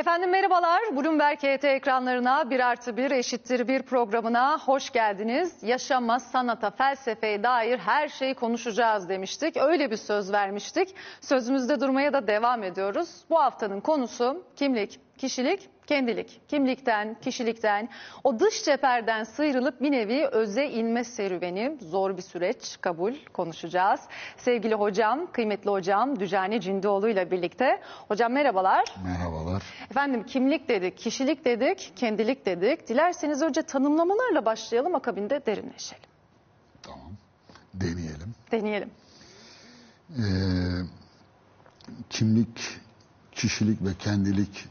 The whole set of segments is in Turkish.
Efendim merhabalar. Bloomberg HT ekranlarına bir artı bir eşittir bir programına hoş geldiniz. Yaşama, sanata, felsefeye dair her şeyi konuşacağız demiştik. Öyle bir söz vermiştik. Sözümüzde durmaya da devam ediyoruz. Bu haftanın konusu kimlik, kişilik, kendilik. Kimlikten, kişilikten, o dış cepherden sıyrılıp bir nevi öze inme serüveni. Zor bir süreç, kabul konuşacağız. Sevgili hocam, kıymetli hocam Dücani Cindioğlu ile birlikte. Hocam merhabalar. Merhabalar. Efendim kimlik dedik, kişilik dedik, kendilik dedik. Dilerseniz önce tanımlamalarla başlayalım akabinde derinleşelim. Tamam. Deneyelim. Deneyelim. Ee, kimlik, kişilik ve kendilik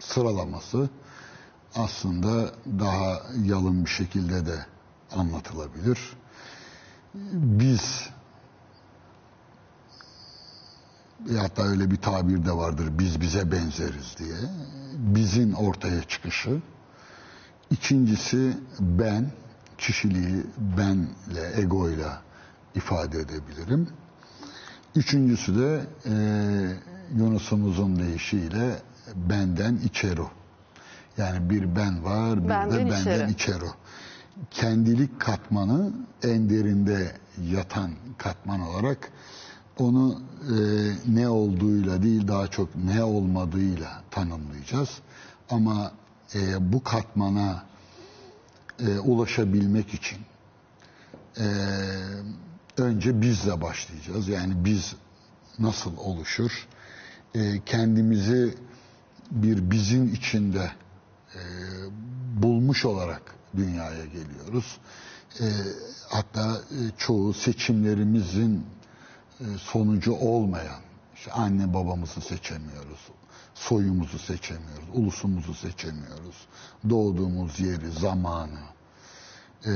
sıralaması aslında daha yalın bir şekilde de anlatılabilir. Biz e, hatta öyle bir tabir de vardır biz bize benzeriz diye. Bizin ortaya çıkışı. İkincisi ben, kişiliği benle, egoyla ifade edebilirim. Üçüncüsü de e, Yunus'umuzun deyişiyle benden içero. Yani bir ben var, bir Benden de benden içeri. içero. Kendilik katmanı en derinde yatan katman olarak onu e, ne olduğuyla değil daha çok ne olmadığıyla tanımlayacağız. Ama e, bu katmana e, ulaşabilmek için e, önce bizle başlayacağız. Yani biz nasıl oluşur? E, kendimizi bir bizim içinde e, bulmuş olarak dünyaya geliyoruz. E, hatta e, çoğu seçimlerimizin e, sonucu olmayan, işte anne babamızı seçemiyoruz, soyumuzu seçemiyoruz, ulusumuzu seçemiyoruz, doğduğumuz yeri, zamanı, e,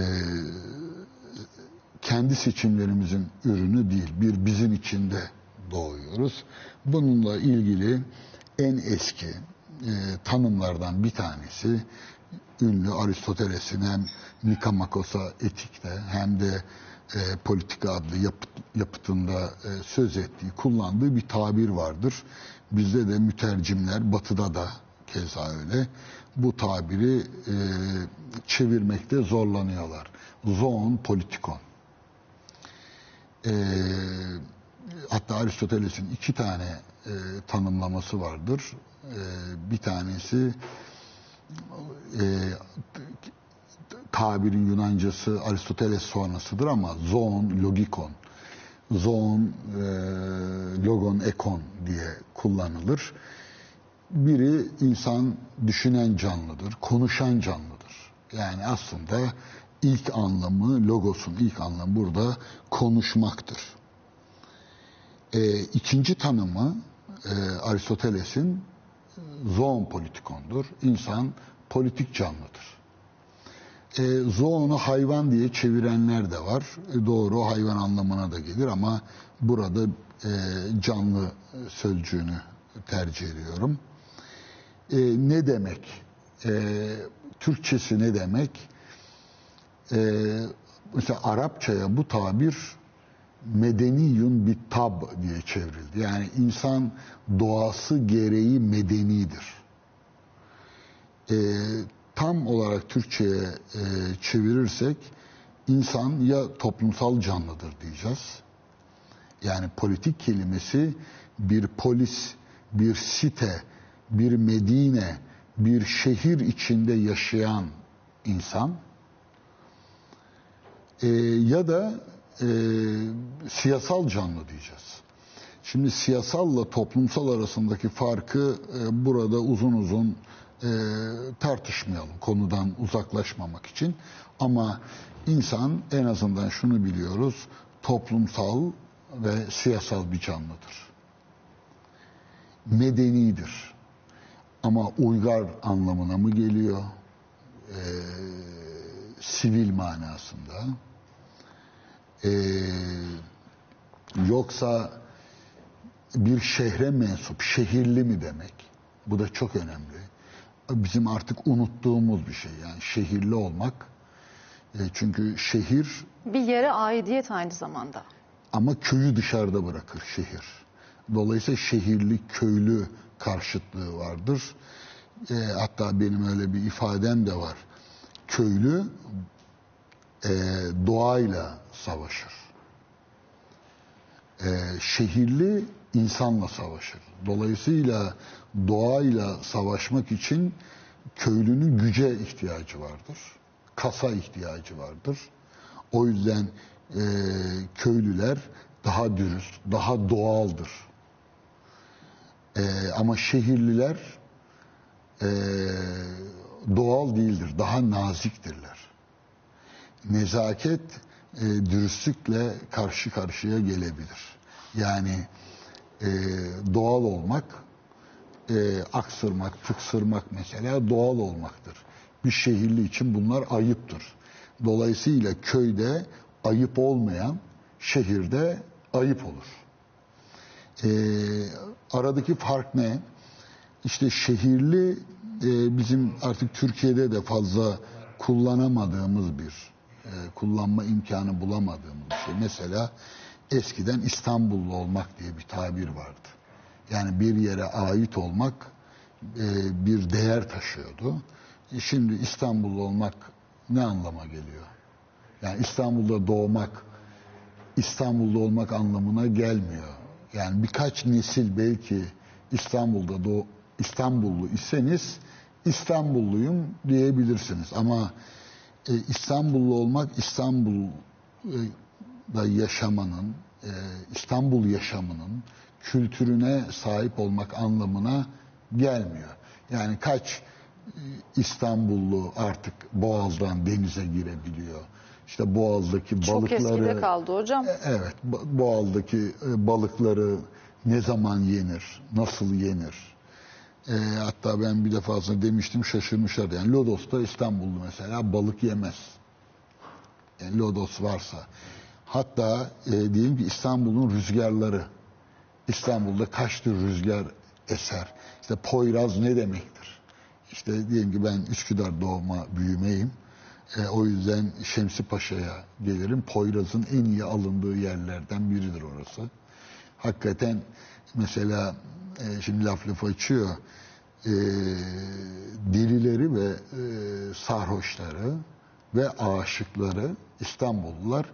kendi seçimlerimizin ürünü değil, bir bizim içinde doğuyoruz. Bununla ilgili en eski e, tanımlardan bir tanesi ünlü Aristoteles'in hem Nikamakos'a etikte hem de e, politika adlı yapıt, yapıtında e, söz ettiği, kullandığı bir tabir vardır. Bizde de mütercimler, batıda da keza öyle. Bu tabiri e, çevirmekte zorlanıyorlar. Zoon politikon. E, hatta Aristoteles'in iki tane e, tanımlaması vardır. E, bir tanesi e, tabirin Yunancası Aristoteles sonrasıdır ama zoon, logikon, zoon, e, logon, ekon diye kullanılır. Biri insan düşünen canlıdır, konuşan canlıdır. Yani aslında ilk anlamı, logosun ilk anlamı burada konuşmaktır. E, ikinci tanımı e, Aristoteles'in zoon politikondur. İnsan politik canlıdır. E, zoonu hayvan diye çevirenler de var. E, doğru hayvan anlamına da gelir ama burada e, canlı sözcüğünü tercih ediyorum. E, ne demek? E, Türkçesi ne demek? E, mesela Arapçaya bu tabir medeniyun bir tab diye çevrildi. Yani insan doğası gereği medenidir. E, tam olarak Türkçe'ye e, çevirirsek insan ya toplumsal canlıdır diyeceğiz. Yani politik kelimesi bir polis, bir site, bir medine, bir şehir içinde yaşayan insan e, ya da e, siyasal canlı diyeceğiz. Şimdi siyasalla toplumsal arasındaki farkı e, burada uzun uzun e, tartışmayalım konudan uzaklaşmamak için. Ama insan en azından şunu biliyoruz, toplumsal ve siyasal bir canlıdır. Medenidir. Ama uygar anlamına mı geliyor? E, sivil manasında. E, yoksa bir şehre mensup, şehirli mi demek? Bu da çok önemli. Bizim artık unuttuğumuz bir şey yani şehirli olmak. E, çünkü şehir Bir yere aidiyet aynı zamanda. ama köyü dışarıda bırakır şehir. Dolayısıyla şehirli, köylü karşıtlığı vardır. E, hatta benim öyle bir ifadem de var. Köylü e, doğayla savaşır. E, şehirli insanla savaşır. Dolayısıyla doğayla savaşmak için köylünün güce ihtiyacı vardır. Kasa ihtiyacı vardır. O yüzden e, köylüler daha dürüst, daha doğaldır. E, ama şehirliler e, doğal değildir, daha naziktirler. Nezaket e, dürüstlükle karşı karşıya gelebilir. Yani e, doğal olmak, e, aksırmak, tıksırmak mesela doğal olmaktır. Bir şehirli için bunlar ayıptır. Dolayısıyla köyde ayıp olmayan şehirde ayıp olur. E, aradaki fark ne? İşte şehirli e, bizim artık Türkiye'de de fazla kullanamadığımız bir, kullanma imkanı bulamadığımız şey. Mesela eskiden İstanbullu olmak diye bir tabir vardı. Yani bir yere ait olmak e, bir değer taşıyordu. E, şimdi İstanbullu olmak ne anlama geliyor? Yani İstanbul'da doğmak, İstanbul'da olmak anlamına gelmiyor. Yani birkaç nesil belki İstanbul'da doğ, İstanbullu iseniz İstanbulluyum diyebilirsiniz. Ama e, İstanbullu olmak İstanbul'da yaşamanın, e, İstanbul yaşamının kültürüne sahip olmak anlamına gelmiyor. Yani kaç e, İstanbullu artık Boğaz'dan denize girebiliyor. İşte Boğaz'daki Çok balıkları... eskide kaldı hocam. Evet, Bo- Boğaz'daki e, balıkları ne zaman yenir, nasıl yenir? E, hatta ben bir defasında demiştim şaşırmışlar. Yani Lodos'ta İstanbullu mesela balık yemez. Yani Lodos varsa. Hatta e, diyelim ki İstanbul'un rüzgarları. İstanbul'da kaç tür rüzgar eser? İşte Poyraz ne demektir? İşte diyelim ki ben Üsküdar doğma büyümeyim. E, o yüzden Şemsi Paşa'ya gelirim. Poyraz'ın en iyi alındığı yerlerden biridir orası. Hakikaten mesela e, şimdi laf lafı açıyor. E, delileri ve e, sarhoşları ve aşıkları İstanbullular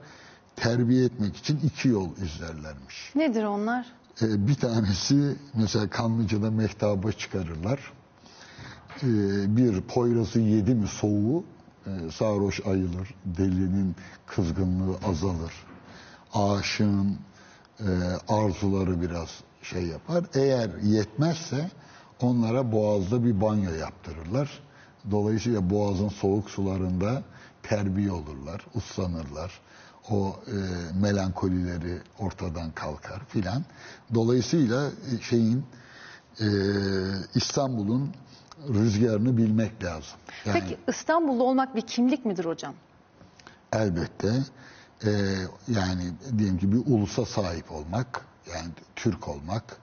terbiye etmek için iki yol izlerlermiş. Nedir onlar? E, bir tanesi mesela Kanlıca'da mehtaba çıkarırlar. E, bir Poyraz'ı yedi mi soğuğu e, sarhoş ayılır. Delinin kızgınlığı azalır. Aşığın e, arzuları biraz şey yapar. Eğer yetmezse onlara boğazda bir banyo yaptırırlar. Dolayısıyla boğazın soğuk sularında terbiye olurlar, uslanırlar. O e, melankolileri ortadan kalkar filan. Dolayısıyla e, şeyin e, İstanbul'un rüzgarını bilmek lazım. Yani Peki İstanbullu olmak bir kimlik midir hocam? elbette e, yani diyelim ki bir ulusa sahip olmak, yani Türk olmak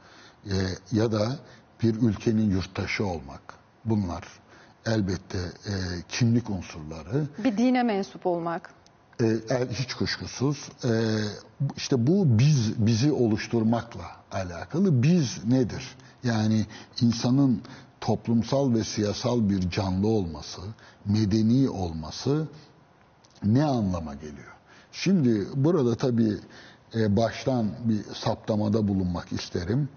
e, ya da bir ülkenin yurttaşı olmak. Bunlar elbette e, kimlik unsurları. Bir dine mensup olmak. E, el- hiç kuşkusuz. E, işte bu biz bizi oluşturmakla alakalı. Biz nedir? Yani insanın toplumsal ve siyasal bir canlı olması, medeni olması ne anlama geliyor? Şimdi burada tabii e, baştan bir saptamada bulunmak isterim.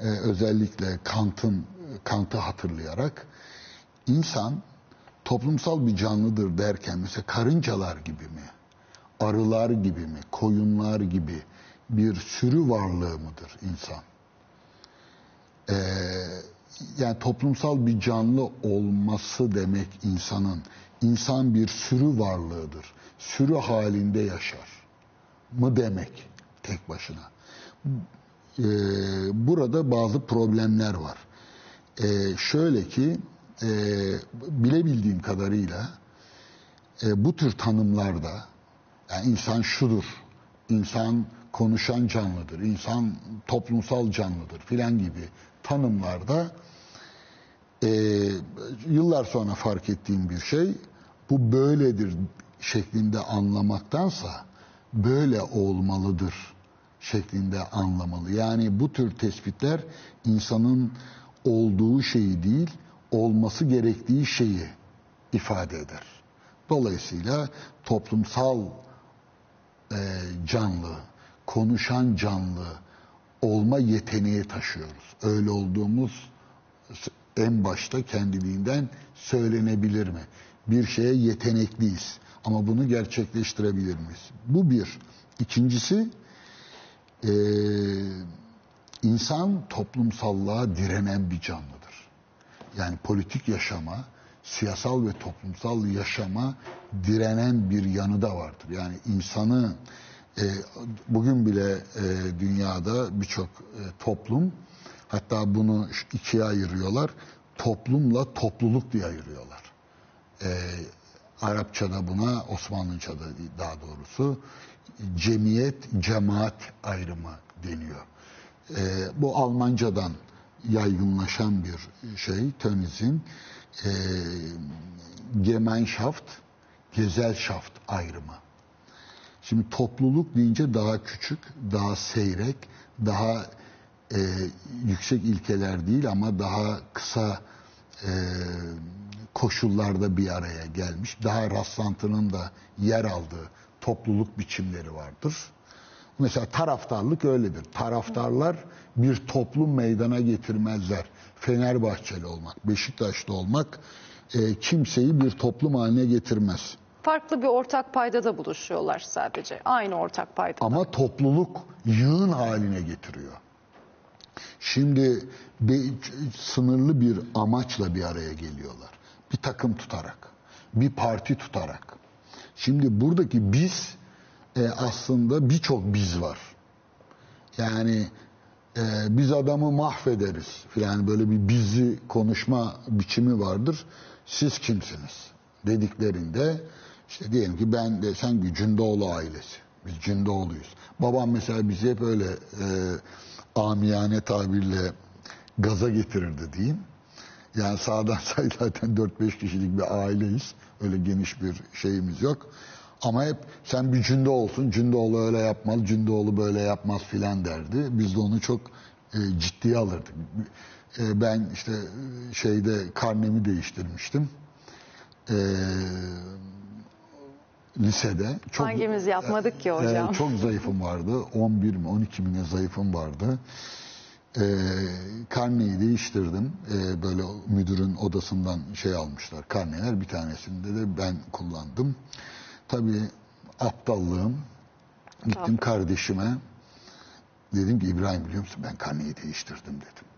E, özellikle Kant'ın Kant'ı hatırlayarak insan toplumsal bir canlıdır derken mesela karıncalar gibi mi, arılar gibi mi, koyunlar gibi bir sürü varlığı mıdır insan? Ee, yani toplumsal bir canlı olması demek insanın. İnsan bir sürü varlığıdır. Sürü halinde yaşar mı demek tek başına. Ee, burada bazı problemler var. Ee, şöyle ki e, bilebildiğim kadarıyla e, bu tür tanımlarda yani insan şudur, insan konuşan canlıdır, insan toplumsal canlıdır filan gibi tanımlarda e, yıllar sonra fark ettiğim bir şey bu böyledir şeklinde anlamaktansa böyle olmalıdır şeklinde anlamalı. Yani bu tür tespitler insanın olduğu şeyi değil, olması gerektiği şeyi ifade eder. Dolayısıyla toplumsal e, canlı, konuşan canlı olma yeteneği taşıyoruz. Öyle olduğumuz en başta kendiliğinden söylenebilir mi? Bir şeye yetenekliyiz ama bunu gerçekleştirebilir miyiz? Bu bir. İkincisi e, insan toplumsallığa direnen bir canlıdır. Yani politik yaşama, siyasal ve toplumsal yaşama direnen bir yanı da vardır. Yani insanı e, bugün bile e, dünyada birçok e, toplum hatta bunu ikiye ayırıyorlar. Toplumla topluluk diye ayırıyorlar. E, Arapçada buna, Osmanlıca'da daha doğrusu cemiyet, cemaat ayrımı deniyor. E, bu Almancadan yaygınlaşan bir şey, Tönnies'in e, Gemeinschaft, Gesellschaft ayrımı. Şimdi topluluk deyince daha küçük, daha seyrek, daha e, yüksek ilkeler değil ama daha kısa e, koşullarda bir araya gelmiş, daha rastlantının da yer aldığı topluluk biçimleri vardır. Mesela taraftarlık öyledir. Taraftarlar bir toplum meydana getirmezler. Fenerbahçeli olmak, Beşiktaşlı olmak e, kimseyi bir toplum haline getirmez. Farklı bir ortak paydada buluşuyorlar sadece. Aynı ortak paydada. Ama topluluk yığın haline getiriyor. Şimdi bir, sınırlı bir amaçla bir araya geliyorlar. Bir takım tutarak, bir parti tutarak. Şimdi buradaki biz e, aslında birçok biz var. Yani e, biz adamı mahvederiz filan böyle bir bizi konuşma biçimi vardır. Siz kimsiniz dediklerinde işte diyelim ki ben de sen Cündoğlu ailesi. Biz Cündoğlu'yuz. Babam mesela bizi hep öyle e, amiyane tabirle gaza getirirdi diyeyim. Yani sağdan say zaten 4-5 kişilik bir aileyiz. Öyle geniş bir şeyimiz yok. Ama hep sen bir cünde olsun, Cündoğlu öyle yapmaz, Cündoğlu böyle yapmaz filan derdi. Biz de onu çok e, ciddiye alırdık. E, ben işte şeyde karnemi değiştirmiştim. E, lisede. Çok, Hangimiz yapmadık ki hocam? E, çok zayıfım vardı. 11 mi 12 mi ne zayıfım vardı. E, karneyi değiştirdim. E, böyle müdürün odasından şey almışlar karneler. Bir tanesinde de ben kullandım. Tabii aptallığım. Gittim Tabii. kardeşime. Dedim ki İbrahim biliyor musun ben karneyi değiştirdim dedim.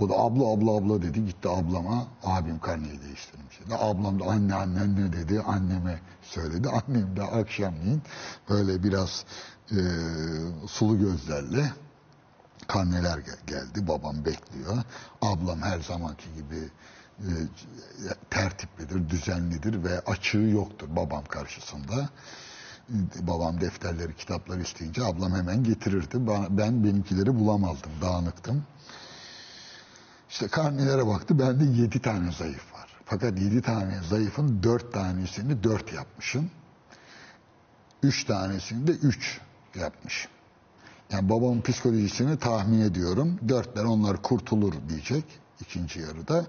O da abla abla abla dedi. Gitti ablama. Abim karneyi değiştirmiş. Dedi. Ablam da anne annen ne dedi. Anneme söyledi. Annem de akşamleyin böyle biraz e, sulu gözlerle karneler geldi. Babam bekliyor. Ablam her zamanki gibi e, tertiplidir, düzenlidir ve açığı yoktur babam karşısında. Babam defterleri, kitapları isteyince ablam hemen getirirdi. Ben benimkileri bulamazdım, dağınıktım. İşte karnelere baktı, bende yedi tane zayıf var. Fakat yedi tane zayıfın dört tanesini dört yapmışım. Üç tanesini de üç yapmışım. Yani babamın psikolojisini tahmin ediyorum. Dörtler onlar kurtulur diyecek ikinci yarıda.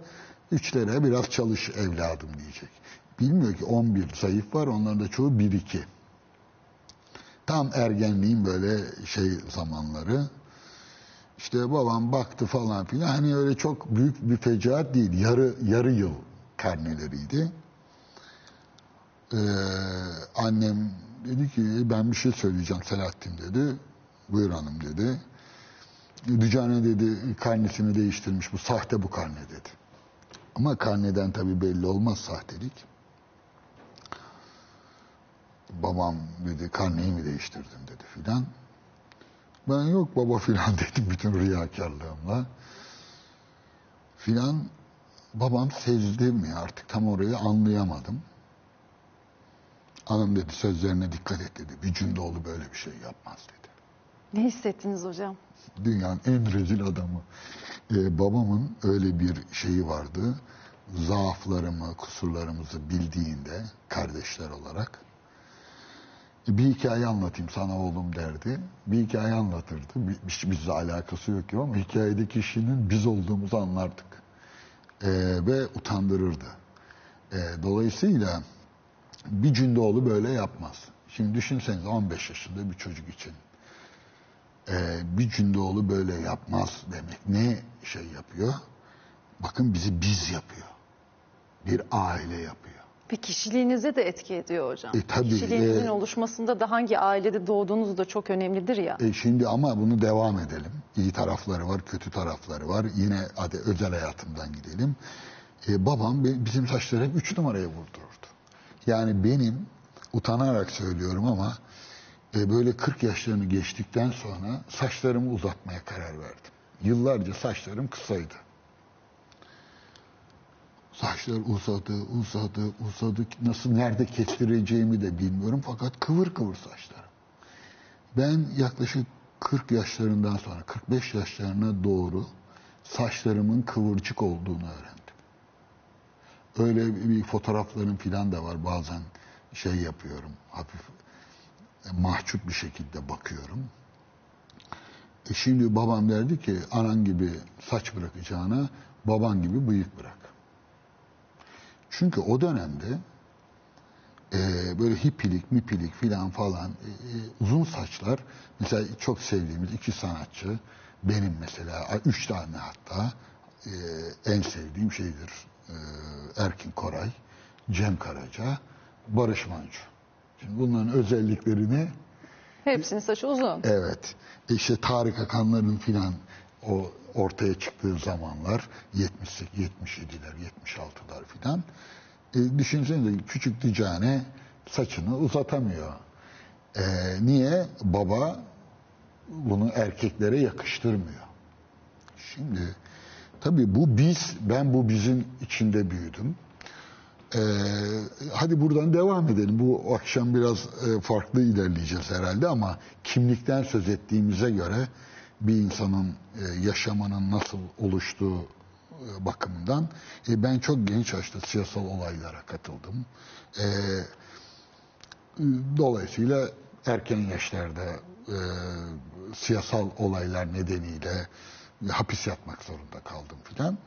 Üçlere biraz çalış evladım diyecek. Bilmiyor ki 11 zayıf var onların da çoğu 1-2. Tam ergenliğin böyle şey zamanları. İşte babam baktı falan filan. Hani öyle çok büyük bir fecaat değil. Yarı yarı yıl karneleriydi. Ee, annem dedi ki ben bir şey söyleyeceğim Selahattin dedi. Buyur hanım dedi. Dücane dedi karnesini değiştirmiş bu sahte bu karne dedi. Ama karneden tabi belli olmaz sahtelik. Babam dedi karneyi mi değiştirdin dedi filan. Ben yok baba filan dedim bütün riyakarlığımla. Filan babam sezdi mi artık tam orayı anlayamadım. Hanım dedi sözlerine dikkat et dedi. Bir Cündoğlu böyle bir şey yapmaz dedi. Ne hissettiniz hocam? Dünyanın en rezil adamı. Ee, babamın öyle bir şeyi vardı. Zaaflarımı, kusurlarımızı bildiğinde kardeşler olarak Bir hikaye anlatayım sana oğlum derdi. Bir hikaye anlatırdı. Bir, bir- bizle alakası yok gibi ama hikayedeki kişinin biz olduğumuzu anlardık. Ee, ve utandırırdı. Ee, dolayısıyla bir Cündoğlu böyle yapmaz. Şimdi düşünsenize 15 yaşında bir çocuk için. Ee, bir Cündoğlu böyle yapmaz demek. Ne şey yapıyor? Bakın bizi biz yapıyor. Bir aile yapıyor. Bir kişiliğinize de etki ediyor hocam. E, tabii, Kişiliğinizin e- oluşmasında da hangi ailede doğduğunuz da çok önemlidir ya. E şimdi ama bunu devam edelim. İyi tarafları var, kötü tarafları var. Yine hadi özel hayatımdan gidelim. E, babam bizim saçları hep üç numaraya vurdururdu. Yani benim utanarak söylüyorum ama e, böyle 40 yaşlarını geçtikten sonra saçlarımı uzatmaya karar verdim. Yıllarca saçlarım kısaydı. Saçlar uzadı, uzadı, uzadı. Nasıl, nerede kestireceğimi de bilmiyorum. Fakat kıvır kıvır saçlarım. Ben yaklaşık 40 yaşlarından sonra 45 yaşlarına doğru saçlarımın kıvırcık olduğunu öğrendim. Öyle bir fotoğraflarım filan da var bazen şey yapıyorum hafif e, mahcup bir şekilde bakıyorum. E şimdi babam derdi ki anan gibi saç bırakacağına baban gibi bıyık bırak. Çünkü o dönemde e, böyle hippilik, mipilik filan falan e, e, uzun saçlar mesela çok sevdiğimiz iki sanatçı benim mesela üç tane hatta e, en sevdiğim şeydir e, Erkin Koray, Cem Karaca, Barış Manço. Şimdi bunların özelliklerini Hepsinin saçı uzun. Evet. İşte Tarık Akanların filan o ortaya çıktığı zamanlar 78, 77'ler, 76'lar filan. E, düşünsenize küçük Dicane saçını uzatamıyor. E, niye? Baba bunu erkeklere yakıştırmıyor. Şimdi tabii bu biz, ben bu bizim içinde büyüdüm. Ee, hadi buradan devam edelim. Bu akşam biraz e, farklı ilerleyeceğiz herhalde ama kimlikten söz ettiğimize göre bir insanın e, yaşamanın nasıl oluştuğu e, bakımından e, ben çok genç yaşta siyasal olaylara katıldım. E, dolayısıyla erken yaşlarda e, siyasal olaylar nedeniyle hapis yatmak zorunda kaldım filan.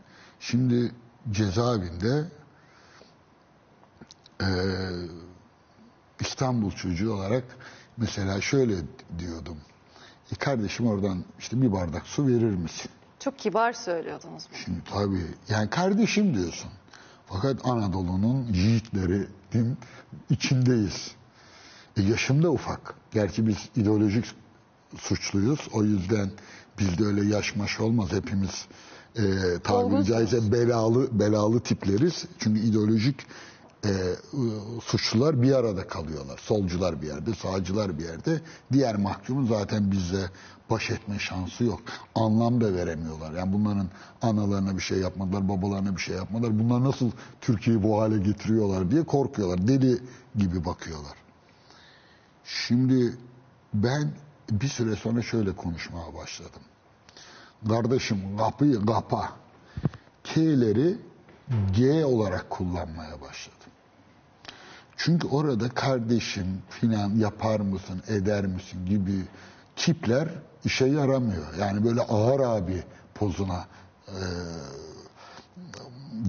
Şimdi cezaevinde e, İstanbul çocuğu olarak mesela şöyle diyordum. E kardeşim oradan işte bir bardak su verir misin? Çok kibar söylüyordunuz bunu. Şimdi tabii yani kardeşim diyorsun. Fakat Anadolu'nun yiğitlerinin içindeyiz. E yaşım da ufak. Gerçi biz ideolojik suçluyuz. O yüzden bizde öyle yaş maş olmaz. Hepimiz e, tabiri Olgunsunuz. caizse belalı belalı tipleriz. Çünkü ideolojik e, suçlular bir arada kalıyorlar. Solcular bir yerde, sağcılar bir yerde. Diğer mahkumun zaten bizle baş etme şansı yok. Anlam da veremiyorlar. Yani bunların analarına bir şey yapmadılar, babalarına bir şey yapmadılar. Bunlar nasıl Türkiye'yi bu hale getiriyorlar diye korkuyorlar. Deli gibi bakıyorlar. Şimdi ben bir süre sonra şöyle konuşmaya başladım. Kardeşim kapıyı kapa. K'leri G olarak kullanmaya başladım. Çünkü orada kardeşim filan yapar mısın, eder misin gibi tipler işe yaramıyor. Yani böyle ağır abi pozuna e,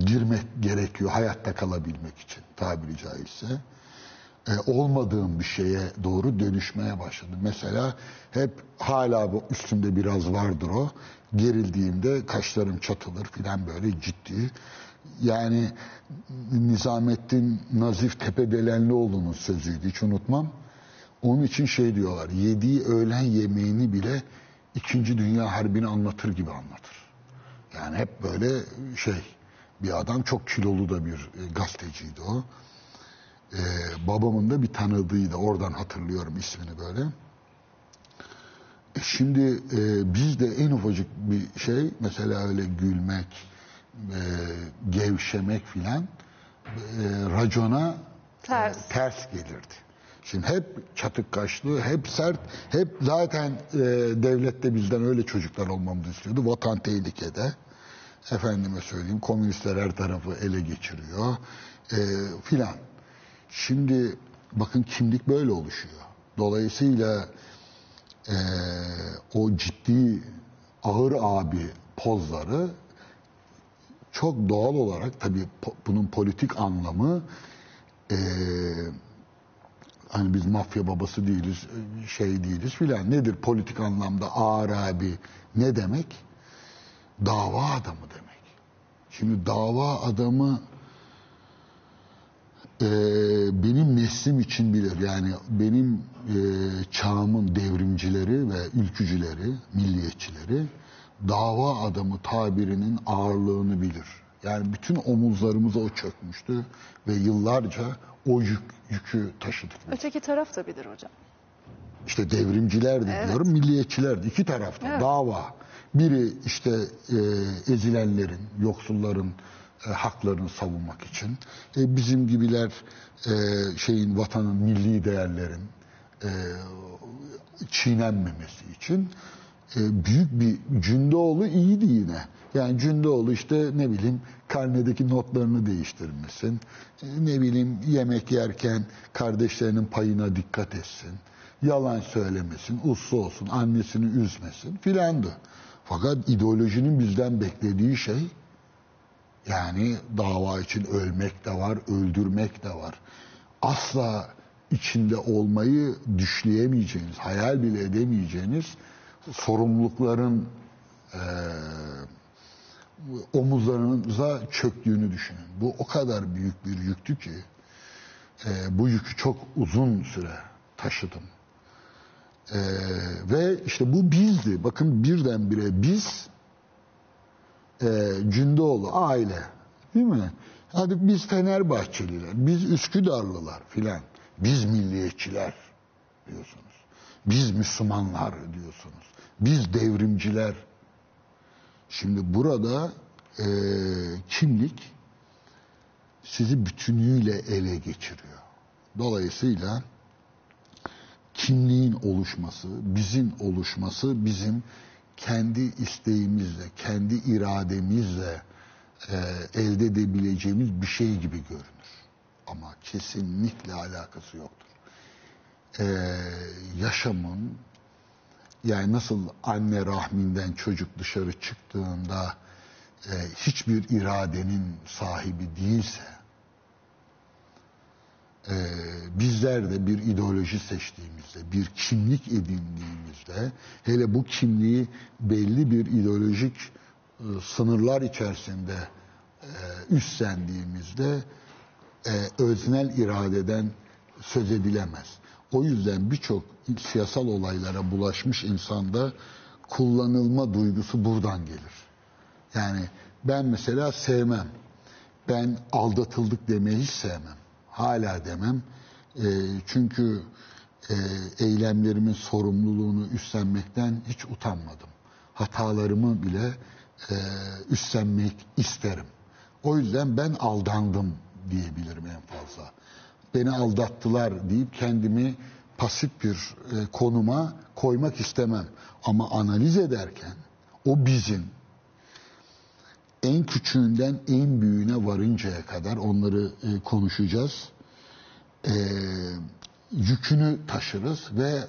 girmek gerekiyor hayatta kalabilmek için tabiri caizse. E, olmadığım bir şeye doğru dönüşmeye başladım. Mesela hep hala bu üstümde biraz vardır o. Gerildiğimde kaşlarım çatılır filan böyle ciddi. Yani Nizamettin Nazif Tepedelenlioğlu'nun sözüydü hiç unutmam. Onun için şey diyorlar, yediği öğlen yemeğini bile İkinci Dünya Harbi'ni anlatır gibi anlatır. Yani hep böyle şey, bir adam çok kilolu da bir e, gazeteciydi o. Ee, babamın da bir tanıdığıydı. Oradan hatırlıyorum ismini böyle. E şimdi e, bizde en ufacık bir şey mesela öyle gülmek, e, gevşemek filan e, racona Ters. e, ters gelirdi. Şimdi hep çatık kaşlı, hep sert, hep zaten e, devlet de bizden öyle çocuklar olmamızı istiyordu. Vatan tehlikede. Efendime söyleyeyim komünistler her tarafı ele geçiriyor e, filan. Şimdi bakın kimlik böyle oluşuyor. Dolayısıyla eee, o ciddi ağır abi pozları çok doğal olarak tabii bunun politik anlamı eee, hani biz mafya babası değiliz, şey değiliz filan. Nedir politik anlamda ağır abi ne demek? Dava adamı demek. Şimdi dava adamı eee, benim neslim için bilir. Yani benim eee, çağımın devrimcileri ve ülkücüleri, milliyetçileri dava adamı tabirinin ağırlığını bilir. Yani bütün omuzlarımıza o çökmüştü ve yıllarca o yük, yükü taşıdık. biz. Öteki taraf da bilir hocam. İşte devrimciler de Evet. diyorum, milliyetçiler de iki tarafta Evet. dava. Biri işte e, ezilenlerin, yoksulların e, haklarını savunmak için. E, bizim gibiler e, şeyin vatanın milli değerlerin e, çiğnenmemesi için büyük bir Cündoğlu iyiydi yine. Yani Cündoğlu işte ne bileyim karnedeki notlarını değiştirmesin. E, Ne bileyim yemek yerken kardeşlerinin payına dikkat etsin. Yalan söylemesin, uslu olsun, annesini üzmesin filandı. Fakat ideolojinin bizden beklediği şey yani dava için ölmek de var, öldürmek de var. Asla içinde olmayı düşleyemeyeceğiniz, hayal bile edemeyeceğiniz sorumlulukların eee omuzlarınıza çöktüğünü düşünün. Bu o kadar büyük bir yüktü ki eee, bu yükü çok uzun süre taşıdım. Eee, ve işte bu bizdi. Bakın birdenbire biz e, Cündoğlu aile değil mi? Hadi biz Fenerbahçeliler, biz Üsküdarlılar filan, biz milliyetçiler diyorsunuz. Biz Müslümanlar diyorsunuz. Biz devrimciler. Şimdi burada e, kimlik sizi bütünüyle ele geçiriyor. Dolayısıyla kimliğin oluşması, bizim oluşması bizim kendi isteğimizle, kendi irademizle e, elde edebileceğimiz bir şey gibi görünür. Ama kesinlikle alakası yoktur. E, yaşamın yani nasıl anne rahminden çocuk dışarı çıktığında e, hiçbir iradenin sahibi değilse ee, bizler de bir ideoloji seçtiğimizde, bir kimlik edindiğimizde, hele bu kimliği belli bir ideolojik e, sınırlar içerisinde e, üstlendiğimizde e, öznel iradeden söz edilemez. O yüzden birçok siyasal olaylara bulaşmış insanda kullanılma duygusu buradan gelir. Yani ben mesela sevmem. Ben aldatıldık demeyi hiç sevmem. Hala demem. E, çünkü e, eylemlerimin sorumluluğunu üstlenmekten hiç utanmadım. Hatalarımı bile e, üstlenmek isterim. O yüzden ben aldandım diyebilirim en fazla. Beni aldattılar deyip kendimi pasif bir e, konuma koymak istemem. Ama analiz ederken o bizim en küçüğünden en büyüğüne varıncaya kadar onları e, konuşacağız. E, yükünü taşırız ve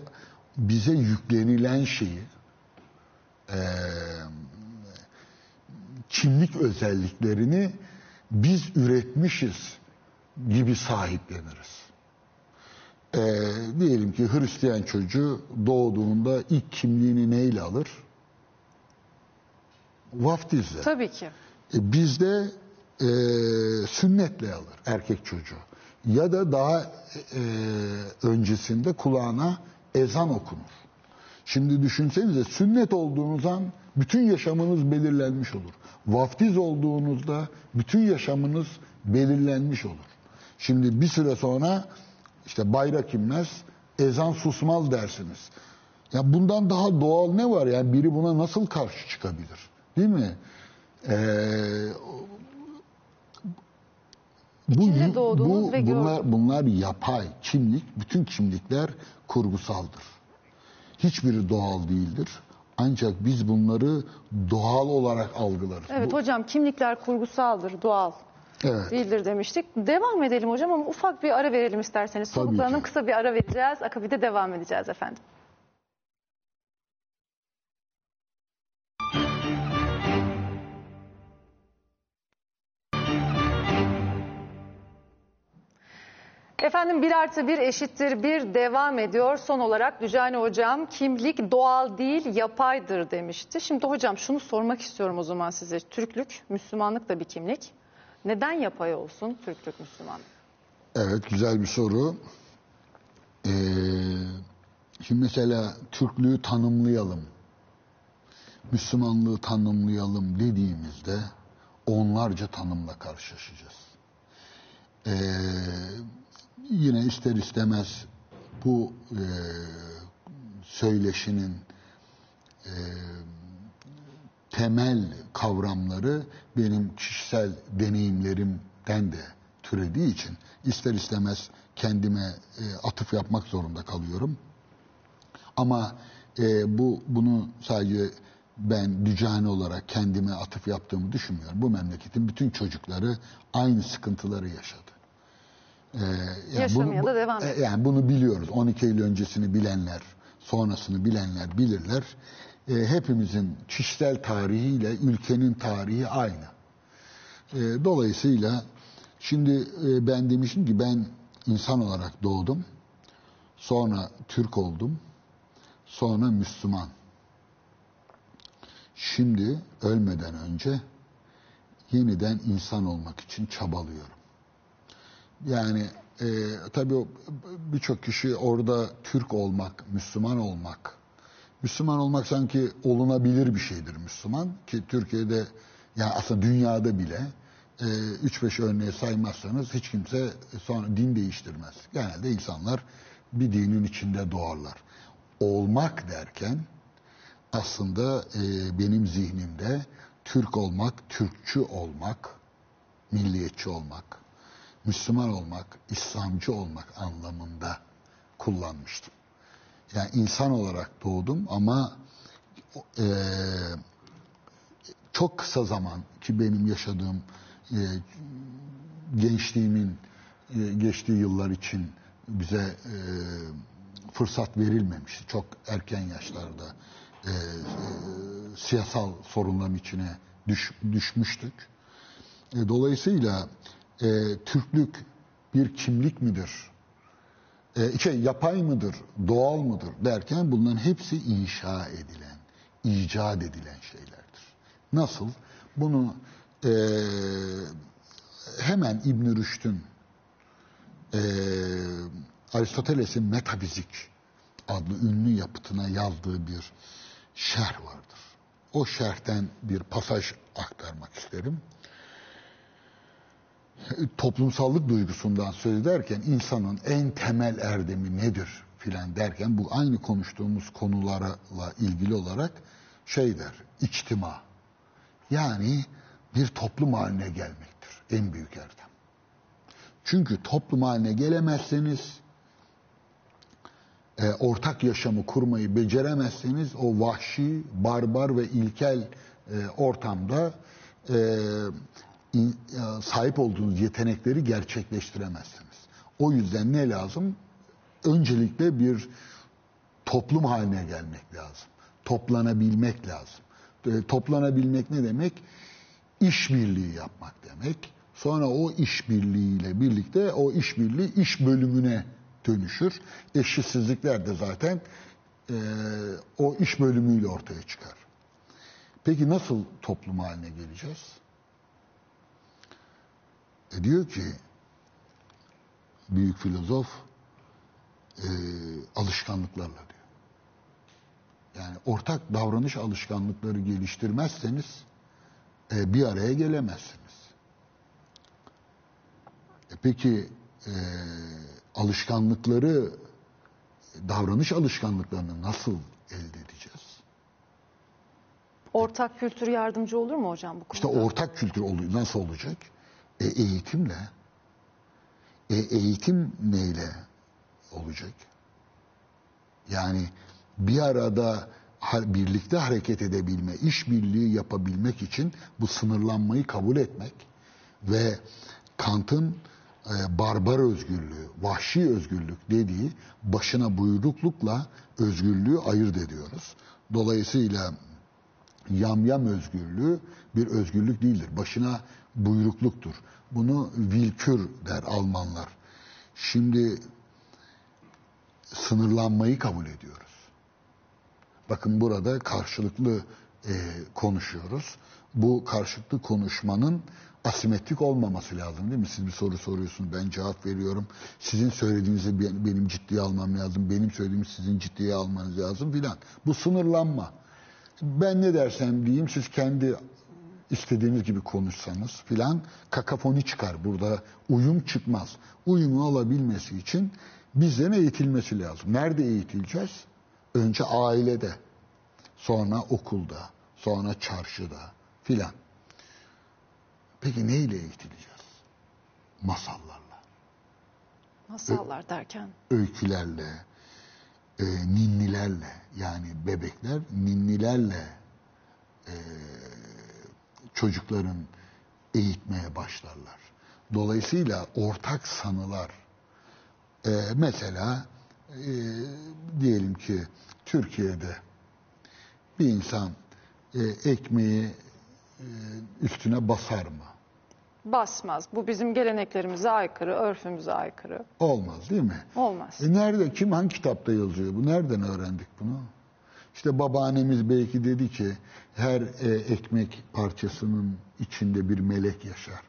bize yüklenilen şeyi e, kimlik özelliklerini biz üretmişiz gibi sahipleniriz. E, diyelim ki Hristiyan çocuğu doğduğunda ilk kimliğini neyle alır? Vaftizle. Tabii ki. E, bizde e, sünnetle alır erkek çocuğu. Ya da daha e, öncesinde kulağına ezan okunur. Şimdi düşünsenize sünnet olduğunuz an bütün yaşamınız belirlenmiş olur. Vaftiz olduğunuzda bütün yaşamınız belirlenmiş olur. Şimdi bir süre sonra işte bayrak inmez, ezan susmaz dersiniz. Ya bundan daha doğal ne var? Yani biri buna nasıl karşı çıkabilir? Değil mi? Ee, bu, bu- ve bunlar, gördüğünüz. bunlar yapay. Kimlik, bütün kimlikler kurgusaldır. Hiçbiri doğal değildir. Ancak biz bunları doğal olarak algılarız. Evet Bu- hocam kimlikler kurgusaldır, doğal. Evet. değildir demiştik. Devam edelim hocam ama ufak bir ara verelim isterseniz. Ki. kısa bir ara vereceğiz. Akabinde devam edeceğiz efendim. Efendim bir artı bir eşittir bir devam ediyor. Son olarak Dücani Hocam kimlik doğal değil yapaydır demişti. Şimdi hocam şunu sormak istiyorum o zaman size. Türklük, Müslümanlık da bir kimlik. Neden yapay olsun Türklük, Müslümanlık? Evet güzel bir soru. Ee, şimdi mesela Türklüğü tanımlayalım. Müslümanlığı tanımlayalım dediğimizde onlarca tanımla karşılaşacağız. Ee, yine ister istemez bu e, söyleşinin e, temel kavramları benim kişisel deneyimlerimden de türediği için ister istemez kendime e, atıf yapmak zorunda kalıyorum. Ama e, bu bunu sadece ben dücane olarak kendime atıf yaptığımı düşünmüyorum. Bu memleketin bütün çocukları aynı sıkıntıları yaşadı. Ee, yani Yaşamaya da devam e, ediyor. Yani bunu biliyoruz. 12 Eylül öncesini bilenler, sonrasını bilenler bilirler. E, hepimizin kişisel tarihiyle ülkenin tarihi aynı. E, dolayısıyla şimdi e, ben demişim ki ben insan olarak doğdum. Sonra Türk oldum. Sonra Müslüman. Şimdi ölmeden önce yeniden insan olmak için çabalıyorum. Yani e, tabii birçok kişi orada Türk olmak, Müslüman olmak. Müslüman olmak sanki olunabilir bir şeydir Müslüman. Ki Türkiye'de yani aslında dünyada bile 3-5 örneği saymazsanız hiç kimse sonra din değiştirmez. Genelde insanlar bir dinin içinde doğarlar. Olmak derken aslında e, benim zihnimde Türk olmak, Türkçü olmak, milliyetçi olmak, Müslüman olmak, İslamcı olmak anlamında kullanmıştım. Yani insan olarak doğdum ama e, çok kısa zaman ki benim yaşadığım e, gençliğimin e, geçtiği yıllar için bize e, fırsat verilmemişti. Çok erken yaşlarda e, e, siyasal sorunların içine düş, düşmüştük. E, dolayısıyla e, Türklük bir kimlik midir? E, şey yapay mıdır, doğal mıdır derken bunların hepsi inşa edilen, icat edilen şeylerdir. Nasıl? Bunu e, hemen İbn Rüşd'ün e, Aristoteles'in Metafizik adlı ünlü yapıtına yazdığı bir şerh vardır. O şerhten bir pasaj aktarmak isterim toplumsallık duygusundan söz ederken insanın en temel erdemi nedir filan derken bu aynı konuştuğumuz konularla ilgili olarak şey der, içtima. Yani bir toplum haline gelmektir en büyük erdem. Çünkü toplum haline gelemezseniz e, ortak yaşamı kurmayı beceremezseniz o vahşi, barbar ve ilkel e, ortamda e, sahip olduğunuz yetenekleri gerçekleştiremezsiniz. O yüzden ne lazım? Öncelikle bir toplum haline gelmek lazım. Toplanabilmek lazım. E, toplanabilmek ne demek? İşbirliği yapmak demek. Sonra o işbirliğiyle birlikte o işbirliği iş bölümüne dönüşür. Eşitsizlikler de zaten e, o iş bölümüyle ortaya çıkar. Peki nasıl toplum haline geleceğiz? E diyor ki büyük filozof e, alışkanlıklarla diyor. Yani ortak davranış alışkanlıkları geliştirmezseniz e, bir araya gelemezsiniz. E peki e, alışkanlıkları davranış alışkanlıklarını nasıl elde edeceğiz? Ortak kültür yardımcı olur mu hocam bu İşte konuda? ortak kültür oluyor. Nasıl olacak? E, eğitimle. E, eğitim neyle olacak? Yani bir arada birlikte hareket edebilme, işbirliği yapabilmek için bu sınırlanmayı kabul etmek Ve Kant'ın e, barbar özgürlüğü, vahşi özgürlük dediği başına buyruklukla özgürlüğü ayırt ediyoruz. Dolayısıyla yamyam özgürlüğü bir özgürlük değildir. Başına buyrukluktur. Bunu Willkür der Almanlar. Şimdi sınırlanmayı kabul ediyoruz. Bakın burada karşılıklı e, konuşuyoruz. Bu karşılıklı konuşmanın asimetrik olmaması lazım değil mi? Siz bir soru soruyorsunuz, ben cevap veriyorum. Sizin söylediğinizi benim ciddiye almam lazım, benim söylediğimi sizin ciddiye almanız lazım filan. Bu sınırlanma. Ben ne dersem diyeyim, siz kendi istediğiniz gibi konuşsanız filan kakafoni çıkar. Burada uyum çıkmaz. Uyumun olabilmesi için bizden eğitilmesi lazım. Nerede eğitileceğiz? Önce ailede, sonra okulda, sonra çarşıda filan. Peki neyle eğitileceğiz? Masallarla. Masallar derken? Öykülerle, e, ninnilerle yani bebekler ninnilerle e, çocukların eğitmeye başlarlar. Dolayısıyla ortak sanılar e, mesela e, diyelim ki Türkiye'de bir insan e, ekmeği e, üstüne basar mı? Basmaz. Bu bizim geleneklerimize aykırı, örfümüze aykırı. Olmaz değil mi? Olmaz. E nerede, kim hangi kitapta yazıyor bu? Nereden öğrendik bunu? İşte babaannemiz belki dedi ki her e, ekmek parçasının içinde bir melek yaşar.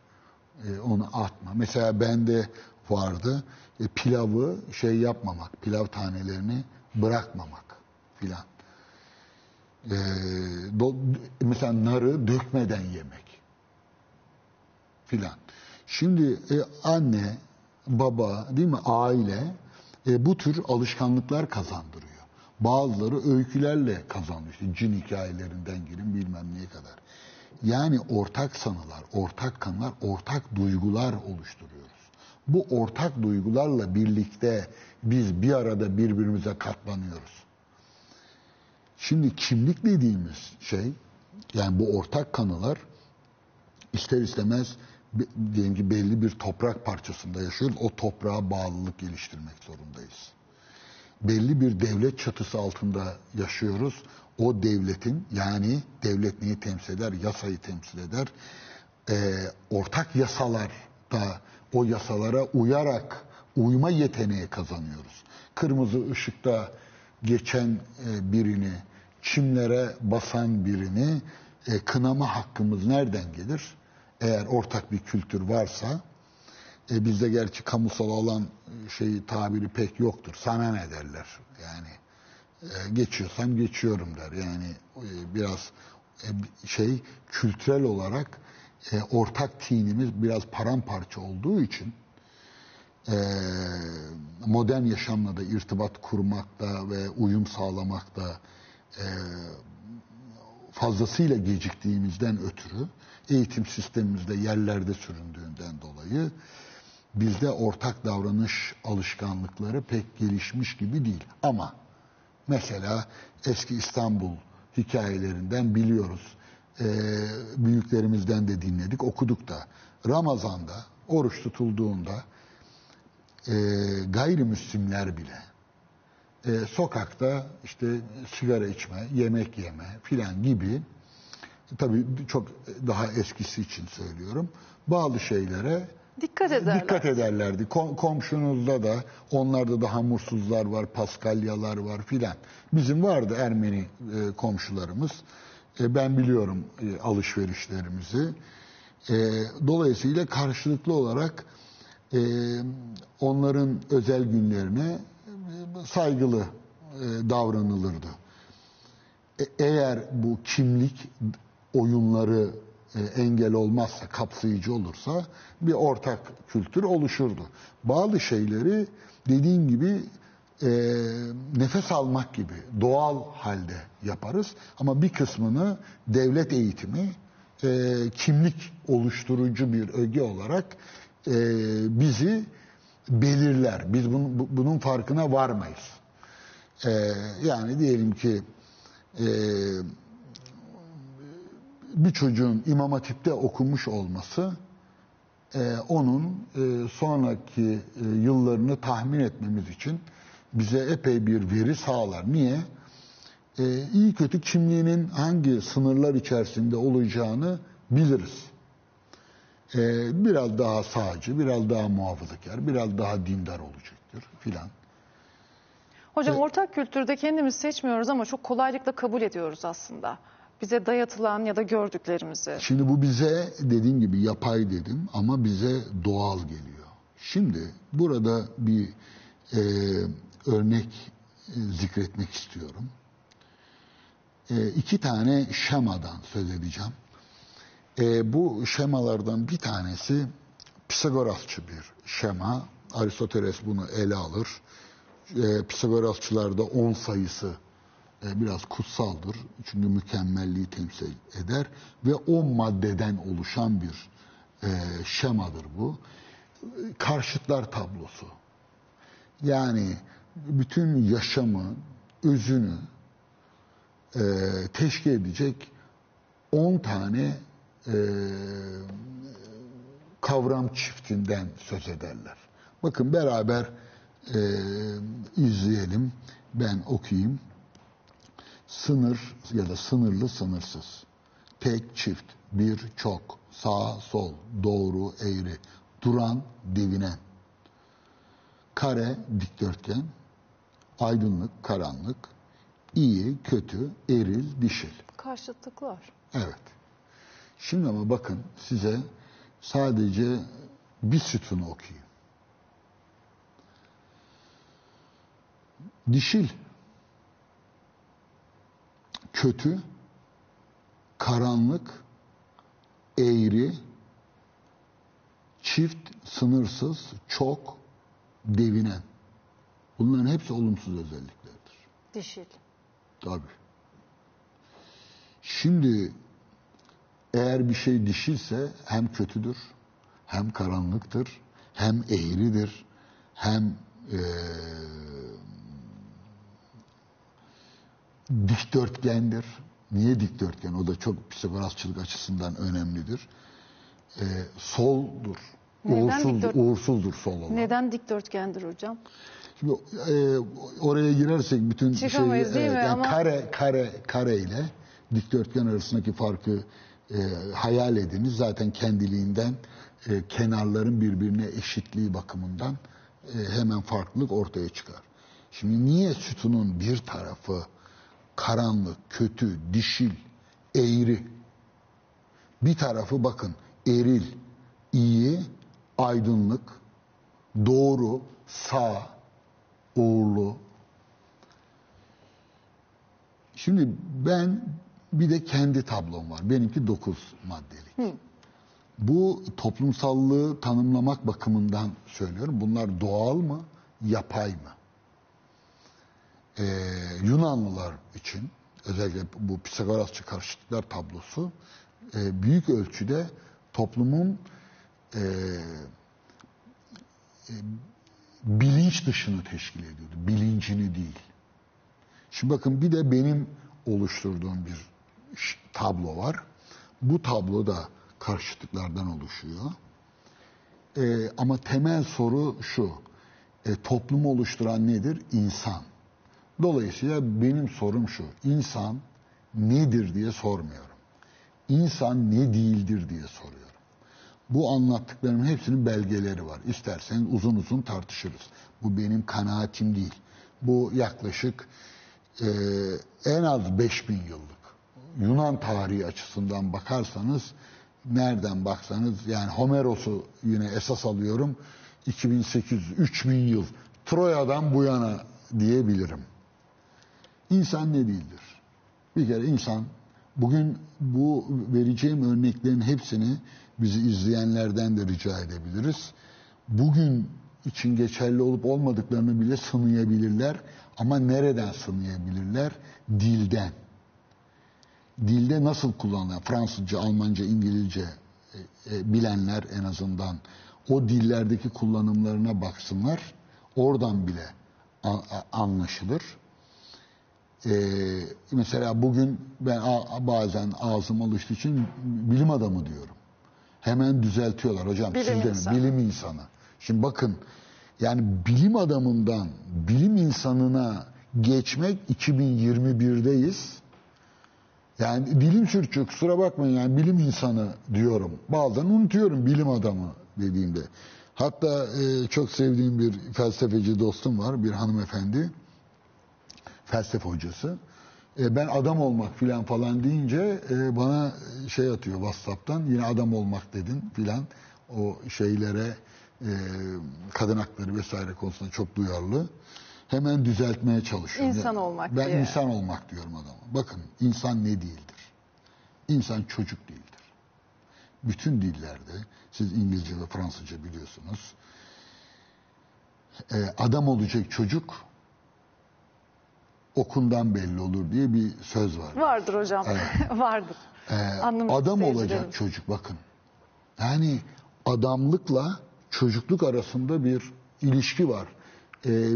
E, onu atma. Mesela bende vardı e, pilavı şey yapmamak, pilav tanelerini bırakmamak filan. E, mesela narı dökmeden yemek filan. Şimdi e, anne, baba, değil mi aile e, bu tür alışkanlıklar kazandırıyor. Bazıları öykülerle. İşte cin hikayelerinden girin bilmem neye kadar. Yani ortak sanılar, ortak kanılar, ortak duygular oluşturuyoruz. Bu ortak duygularla birlikte biz bir arada birbirimize katlanıyoruz. Şimdi kimlik dediğimiz şey, yani bu ortak kanılar ister istemez diyelim ki belli bir toprak parçasında yaşıyoruz. O toprağa bağlılık geliştirmek zorundayız. Belli bir devlet çatısı altında yaşıyoruz. O devletin yani devlet neyi temsil eder? Yasayı temsil eder. Ee, ortak yasalar da o yasalara uyarak uyma yeteneği kazanıyoruz. Kırmızı ışıkta geçen e, birini, çimlere basan birini e, kınama hakkımız nereden gelir? eğer ortak bir kültür varsa e, bizde gerçi kamusal alan şeyi tabiri pek yoktur. Sana ne derler yani e, geçiyorsam geçiyorum der. Yani e, biraz e, şey kültürel olarak e, ortak tinimiz biraz paramparça olduğu için e, modern yaşamla da irtibat kurmakta ve uyum sağlamakta e, fazlasıyla geciktiğimizden ötürü eğitim sistemimizde yerlerde süründüğünden dolayı bizde ortak davranış alışkanlıkları pek gelişmiş gibi değil. Ama mesela eski İstanbul hikayelerinden biliyoruz. Ee, büyüklerimizden de dinledik, okuduk da. Ramazan'da, oruç tutulduğunda e, gayrimüslimler bile e, sokakta işte sigara içme, yemek yeme filan gibi tabii çok daha eskisi için söylüyorum. Bazı şeylere dikkat ederler. Dikkat ederlerdi. Kom komşunuzda da onlarda da hamursuzlar var, paskalyalar var filan. Bizim vardı Ermeni e, komşularımız. E, ben biliyorum e, alışverişlerimizi. E, dolayısıyla karşılıklı olarak e, onların özel günlerine e, saygılı e, davranılırdı. E, eğer bu kimlik oyunları engel olmazsa, kapsayıcı olursa bir ortak kültür oluşurdu. Bazı şeyleri dediğin gibi e, nefes almak gibi doğal halde yaparız. Ama bir kısmını devlet eğitimi e, kimlik oluşturucu bir öge olarak e, bizi belirler. Biz bunun, bunun farkına varmayız. E, yani diyelim ki e, bir çocuğun İmam Hatip'te okumuş olması e, onun e, sonraki e, yıllarını tahmin etmemiz için bize epey bir veri sağlar. Niye? E, iyi kötü kimliğinin hangi sınırlar içerisinde olacağını biliriz. E, biraz daha sağcı, biraz daha muhafazakar, biraz daha dindar olacaktır filan. Hocam ortak kültürde kendimiz seçmiyoruz ama çok kolaylıkla kabul ediyoruz aslında. Bize dayatılan ya da gördüklerimizi. Şimdi bu bize dediğim gibi yapay dedim ama bize doğal geliyor. Şimdi burada bir e, örnek e, zikretmek istiyorum. E, iki tane şemadan söz edeceğim. E, bu şemalardan bir tanesi Pisagorasçı bir şema. Aristoteles bunu ele alır. E, Pisagorasçılarda 10 sayısı biraz kutsaldır. Çünkü mükemmelliği temsil eder. Ve 10 maddeden oluşan bir e, şemadır bu. Karşıtlar tablosu. Yani bütün yaşamı, özünü e, teşkil edecek 10 tane e, kavram çiftinden söz ederler. Bakın beraber e, izleyelim. Ben okuyayım. Sınır ya da sınırlı sınırsız. Tek çift, bir çok, sağ sol, doğru eğri, duran devinen. Kare dikdörtgen, aydınlık karanlık, iyi kötü, eril dişil. Karşıtlıklar. Evet. Şimdi ama bakın size sadece bir sütunu okuyayım. Dişil, kötü, karanlık, eğri, çift, sınırsız, çok, devinen. Bunların hepsi olumsuz özelliklerdir. Dişil. Tabii. Şimdi eğer bir şey dişilse hem kötüdür, hem karanlıktır, hem eğridir, hem eee dikdörtgendir. Niye dikdörtgen? O da çok psikolojik açısından önemlidir. Eee soldur. Neden Uğursuz, dikdört- uğursuzdur sol olan. Neden dikdörtgendir hocam? Şimdi e, oraya girersek bütün Çıkamayız şeyi, değil mi? yani Ama- kare kare kare ile dikdörtgen arasındaki farkı e, hayal ediniz. Zaten kendiliğinden e, kenarların birbirine eşitliği bakımından e, hemen farklılık ortaya çıkar. Şimdi niye sütunun bir tarafı karanlık, kötü, dişil, eğri? Bir tarafı bakın eril, iyi, aydınlık, doğru, sağ, uğurlu. Şimdi ben bir de kendi tablom var. Benimki 9 maddelik. Bu toplumsallığı tanımlamak bakımından söylüyorum. Bunlar doğal mı, yapay mı? Ee, Yunanlılar için özellikle bu Pisagorasçı karşıtlıklar tablosu e, büyük ölçüde toplumun e, bilinç dışını teşkil ediyordu. Bilincini değil. Şimdi bakın bir de benim oluşturduğum bir tablo var. Bu tablo da karşıtlıklardan oluşuyor. Ee, ama temel soru şu. E, toplumu oluşturan nedir? İnsan. Dolayısıyla benim sorum şu. İnsan nedir diye sormuyorum. İnsan ne değildir diye soruyorum. Bu anlattıklarımın hepsinin belgeleri var. İsterseniz uzun uzun tartışırız. Bu benim kanaatim değil. Bu yaklaşık e, en az 5000 yıllık. Yunan tarihi açısından bakarsanız nereden baksanız yani Homeros'u yine esas alıyorum 2800-3000 yıl Troya'dan bu yana diyebilirim. İnsan ne değildir? Bir kere insan bugün bu vereceğim örneklerin hepsini bizi izleyenlerden de rica edebiliriz. Bugün için geçerli olup olmadıklarını bile sınayabilirler. Ama nereden sınayabilirler? Dilden. Dilde nasıl kullanılan, Fransızca, Almanca, İngilizce e, e, bilenler en azından o dillerdeki kullanımlarına baksınlar. Oradan bile anlaşılır. Ee, mesela bugün ben bazen ağzım alıştığı için bilim adamı diyorum. Hemen düzeltiyorlar hocam. Bilim siz insanı. Bilim insanı. Şimdi bakın yani bilim adamından bilim insanına geçmek 2021'deyiz. Yani dilim sürçüyor kusura bakmayın yani bilim insanı diyorum. Bazen unutuyorum bilim adamı dediğimde. Hatta e, çok sevdiğim bir felsefeci dostum var bir hanımefendi. Felsefe hocası. E, ben adam olmak filan falan deyince e, bana şey atıyor WhatsApp'tan yine adam olmak dedin filan. O şeylere e, kadın hakları vesaire konusunda çok duyarlı. Hemen düzeltmeye çalışıyorum. İnsan olmak Ben diye. insan olmak diyorum adama. Bakın insan ne değildir? İnsan çocuk değildir. Bütün dillerde siz İngilizce ve Fransızca biliyorsunuz. e, adam olacak çocuk okundan belli olur diye bir söz var. Vardır hocam. Vardır. Ee, adam olacak çocuk bakın. Yani adamlıkla çocukluk arasında bir ilişki var. Ee, e,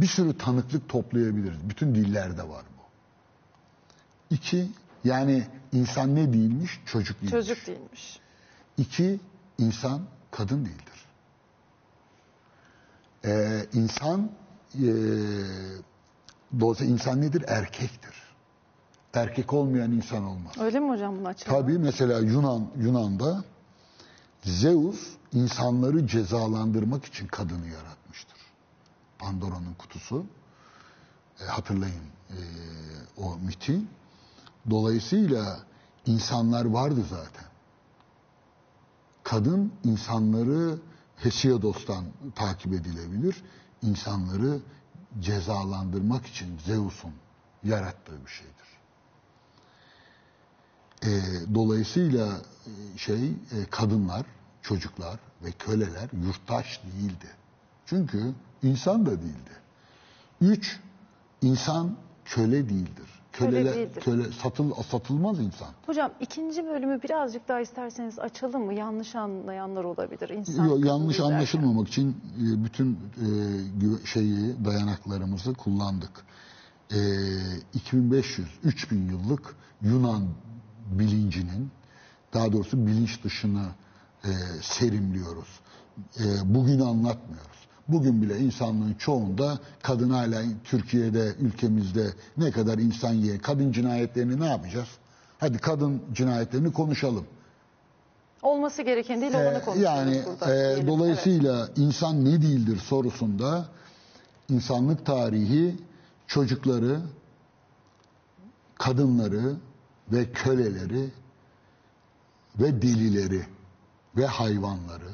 bir sürü tanıklık toplayabiliriz. Bütün dillerde var bu. İki, yani insan ne değilmiş? Çocuk değilmiş. Çocuk değilmiş. İki, insan kadın değildir. Ee, insan e, dolayısıyla insan nedir? Erkektir. Erkek olmayan insan olmaz. Öyle mi hocam bunu açalım? Tabii mesela Yunan Yunan'da Zeus insanları cezalandırmak için kadını yaratmıştır. Pandora'nın kutusu. E, hatırlayın e, o miti. Dolayısıyla insanlar vardı zaten. Kadın insanları Hesiodos'tan takip edilebilir. İnsanları cezalandırmak için Zeus'un yarattığı bir şeydir. E, dolayısıyla şey e, kadınlar, çocuklar ve köleler yurttaş değildi. Çünkü insan da değildi. Üç, insan köle değildir. Köle köle satıl, satılmaz insan. Hocam ikinci bölümü birazcık daha isterseniz açalım mı? Yanlış anlayanlar olabilir. İnsan Yo, yanlış anlaşılmamak için e, bütün e, gü- şeyi dayanaklarımızı kullandık. E, 2500-3000 yıllık Yunan bilincinin daha doğrusu bilinç dışını e, serimliyoruz. E, bugünü anlatmıyoruz. Bugün bile insanlığın çoğunda kadın hala Türkiye'de, ülkemizde ne kadar insan yiyen kadın cinayetlerini ne yapacağız? Hadi kadın cinayetlerini konuşalım. Olması gereken değil olanı Ee, konuşuyoruz yani burada. e, diyelim. dolayısıyla insan ne değildir sorusunda insanlık tarihi çocukları, kadınları ve köleleri ve delileri ve hayvanları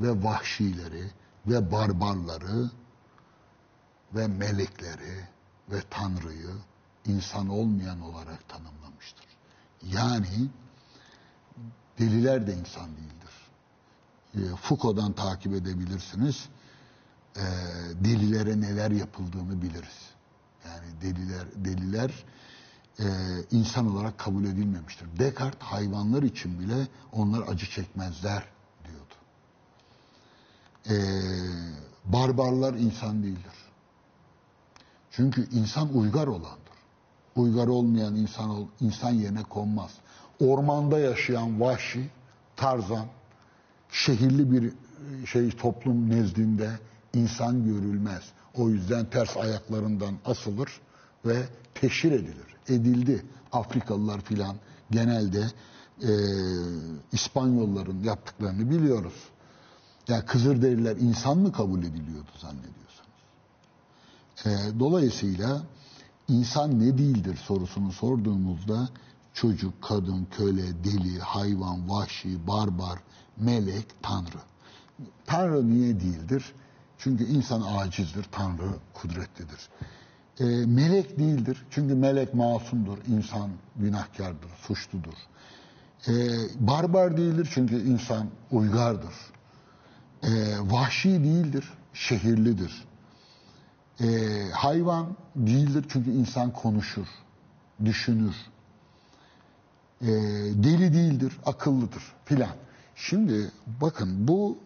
ve vahşileri ve barbarları ve melekleri ve Tanrı'yı insan olmayan olarak tanımlamıştır. Yani deliler de insan değildir. E, Foucault'dan takip edebilirsiniz. E, delilere neler yapıldığını biliriz. Yani deliler deliler e, insan olarak kabul edilmemiştir. Descartes hayvanlar için bile onlar acı çekmezler. E, barbarlar insan değildir. Çünkü insan uygar olandır. Uygar olmayan insan insan yerine konmaz. Ormanda yaşayan vahşi, tarzan, şehirli bir e, şey toplum nezdinde insan görülmez. O yüzden ters ayaklarından asılır ve teşhir edilir. Edildi. Afrikalılar filan genelde e, İspanyolların yaptıklarını biliyoruz. Yani Kızılderililer insan mı kabul ediliyordu zannediyorsunuz? E, dolayısıyla insan ne değildir sorusunu sorduğumuzda çocuk, kadın, köle, deli, hayvan, vahşi, barbar, melek, tanrı. Tanrı niye değildir? Çünkü insan acizdir, Tanrı kudretlidir. E, melek değildir. Çünkü melek masumdur, insan günahkardır, suçludur. E, barbar değildir çünkü insan uygardır. E, vahşi değildir, şehirlidir. E, hayvan değildir çünkü insan konuşur, düşünür. E, deli değildir, akıllıdır filan. Şimdi bakın bu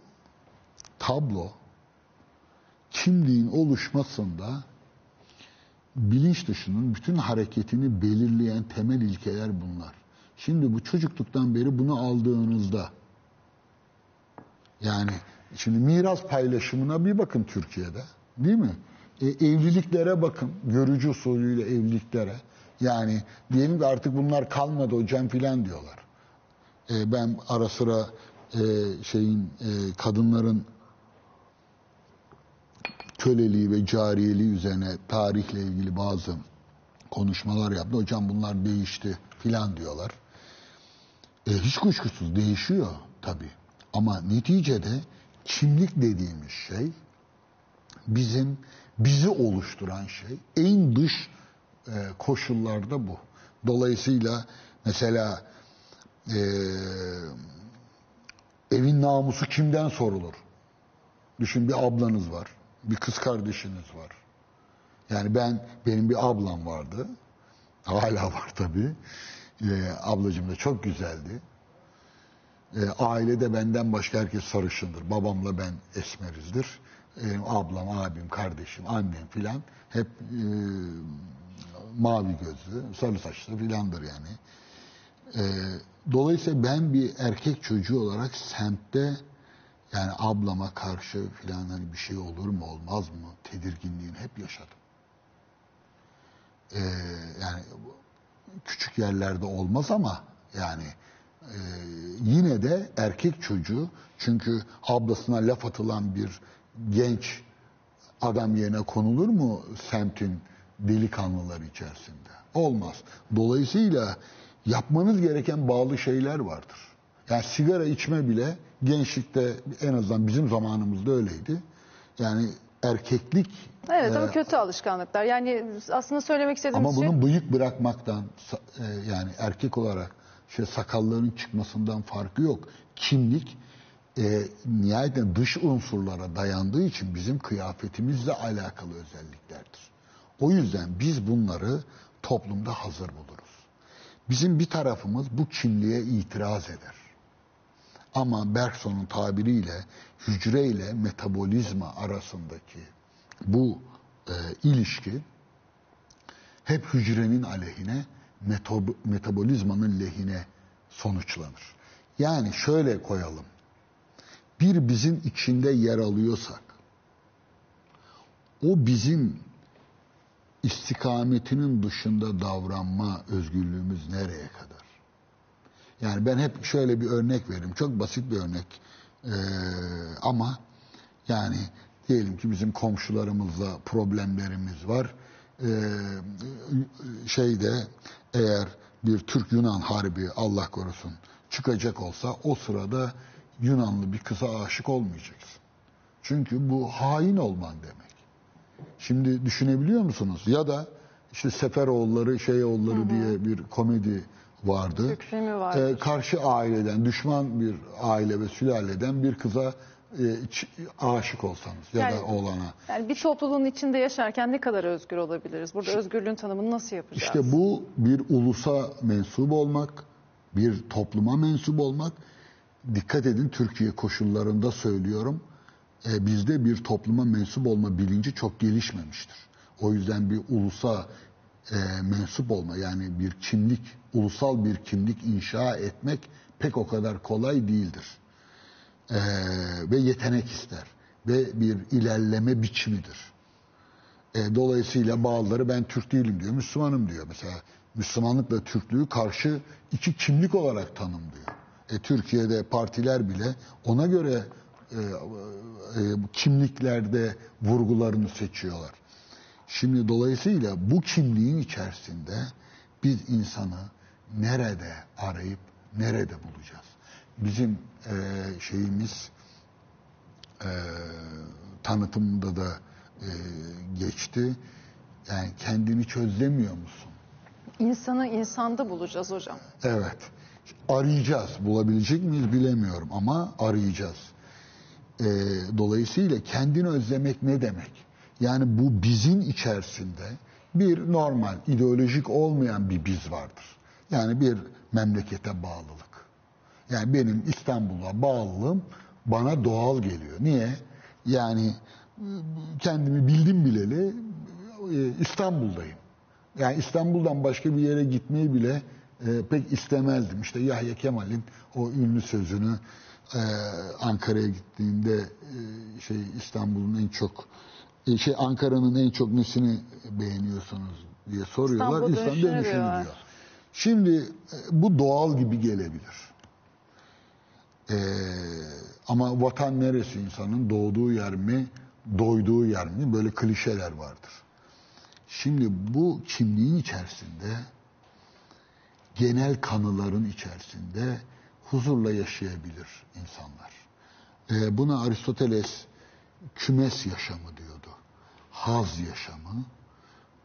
tablo kimliğin oluşmasında bilinç dışının bütün hareketini belirleyen temel ilkeler bunlar. Şimdi bu çocukluktan beri bunu aldığınızda yani şimdi miras paylaşımına bir bakın Türkiye'de değil mi? E, evliliklere bakın. Görücü usulüyle evliliklere. Yani diyelim ki artık bunlar kalmadı hocam filan diyorlar. E, ben ara sıra e, şeyin e, kadınların köleliği ve cariyeliği üzerine tarihle ilgili bazı konuşmalar yaptı. Hocam bunlar değişti filan diyorlar. E, hiç kuşkusuz değişiyor tabii. Ama neticede kimlik dediğimiz şey bizim bizi oluşturan şey en dış e, koşullarda bu. Dolayısıyla mesela e, evin namusu kimden sorulur? Düşün bir ablanız var, bir kız kardeşiniz var. Yani ben benim bir ablam vardı. Hala var tabii. Ee, ablacığım da çok güzeldi. Ee, ailede benden başka herkes sarışındır. Babamla ben esmerizdir. Benim ablam, abim, kardeşim, annem filan hep e, mavi gözlü, sarı saçlı filandır yani. Ee, dolayısıyla ben bir erkek çocuğu olarak semtte yani ablama karşı filan hani bir şey olur mu olmaz mı tedirginliğini hep yaşadım. Ee, yani küçük yerlerde olmaz ama yani e, yine de erkek çocuğu çünkü ablasına laf atılan bir genç adam yerine konulur mu semtin delikanlılar içerisinde? Olmaz. Dolayısıyla yapmanız gereken bağlı şeyler vardır. Yani sigara içme bile gençlikte en azından bizim zamanımızda öyleydi. Yani erkeklik Evet ama e, kötü alışkanlıklar. Yani aslında söylemek istediğim ama şey... bunun bıyık bırakmaktan e, yani erkek olarak şey sakalların çıkmasından farkı yok. Kimlik e, nihayeten dış unsurlara dayandığı için bizim kıyafetimizle alakalı özelliklerdir. O yüzden biz bunları toplumda hazır buluruz. Bizim bir tarafımız bu kimliğe itiraz eder. Ama Bergson'un tabiriyle hücre ile metabolizma arasındaki bu e, ilişki hep hücrenin aleyhine, metabolizmanın lehine sonuçlanır. Yani şöyle koyalım. Bir bizim içinde yer alıyorsak, o bizim istikametinin dışında davranma özgürlüğümüz nereye kadar? Yani ben hep şöyle bir örnek veririm. Çok basit bir örnek. Ee, ama yani diyelim ki bizim komşularımızla problemlerimiz var. Ee, şeyde eğer bir Türk-Yunan harbi Allah korusun çıkacak olsa o sırada Yunanlı bir kıza aşık olmayacaksın. Çünkü bu hain olman demek. Şimdi düşünebiliyor musunuz? Ya da işte Seferoğulları, Şeyoğulları diye bir komedi vardı. Ee, karşı aileden, düşman bir aile ve sülaleden bir kıza aşık olsanız ya Yani- da oğlana. Yani bir topluluğun içinde yaşarken ne kadar özgür olabiliriz? Burada özgürlüğün tanımını nasıl yapacağız? İşte bu bir ulusa mensup olmak, bir topluma mensup olmak. Dikkat edin Türkiye koşullarında söylüyorum. e, bizde bir topluma mensup olma bilinci çok gelişmemiştir. O yüzden bir ulusa e, mensup olma yani bir kimlik, ulusal bir kimlik inşa etmek pek o kadar kolay değildir. E, ve yetenek ister ve bir ilerleme biçimidir. E, dolayısıyla bazıları ben Türk değilim diyor, Müslümanım diyor. Mesela Müslümanlıkla Türklüğü karşı iki kimlik olarak tanımlıyor. E, Türkiye'de partiler bile ona göre e, e, kimliklerde vurgularını seçiyorlar. Şimdi dolayısıyla bu kimliğin içerisinde biz insanı nerede arayıp nerede bulacağız? Bizim e, şeyimiz e, tanıtımında da e, geçti. Yani kendini çözlemiyor musun? İnsanı insanda bulacağız hocam. Evet. Arayacağız. Bulabilecek miyiz bilemiyorum ama arayacağız. Ee, dolayısıyla kendini özlemek ne demek? Yani bu bizim içerisinde bir normal, ideolojik olmayan bir biz vardır. Yani bir memlekete bağlılık. Yani benim İstanbul'a bağlılığım bana doğal geliyor. Niye? Yani kendimi bildim bileli e, İstanbul'dayım. Yani İstanbul'dan başka bir yere gitmeyi bile e, pek istemezdim. İşte Yahya Kemal'in o ünlü sözünü e, Ankara'ya gittiğinde şey İstanbul'un en çok şey Ankara'nın en çok nesini beğeniyorsunuz diye soruyorlar. İstanbul İstanbul dönüşünü diyor. Şimdi bu doğal gibi gelebilir. Ee, ama vatan neresi insanın? Doğduğu yer mi? Doyduğu yer mi? Böyle klişeler vardır. Şimdi bu kimliğin içerisinde genel kanıların içerisinde huzurla yaşayabilir insanlar. Ee, buna Aristoteles kümes yaşamı diyordu. Haz yaşamı,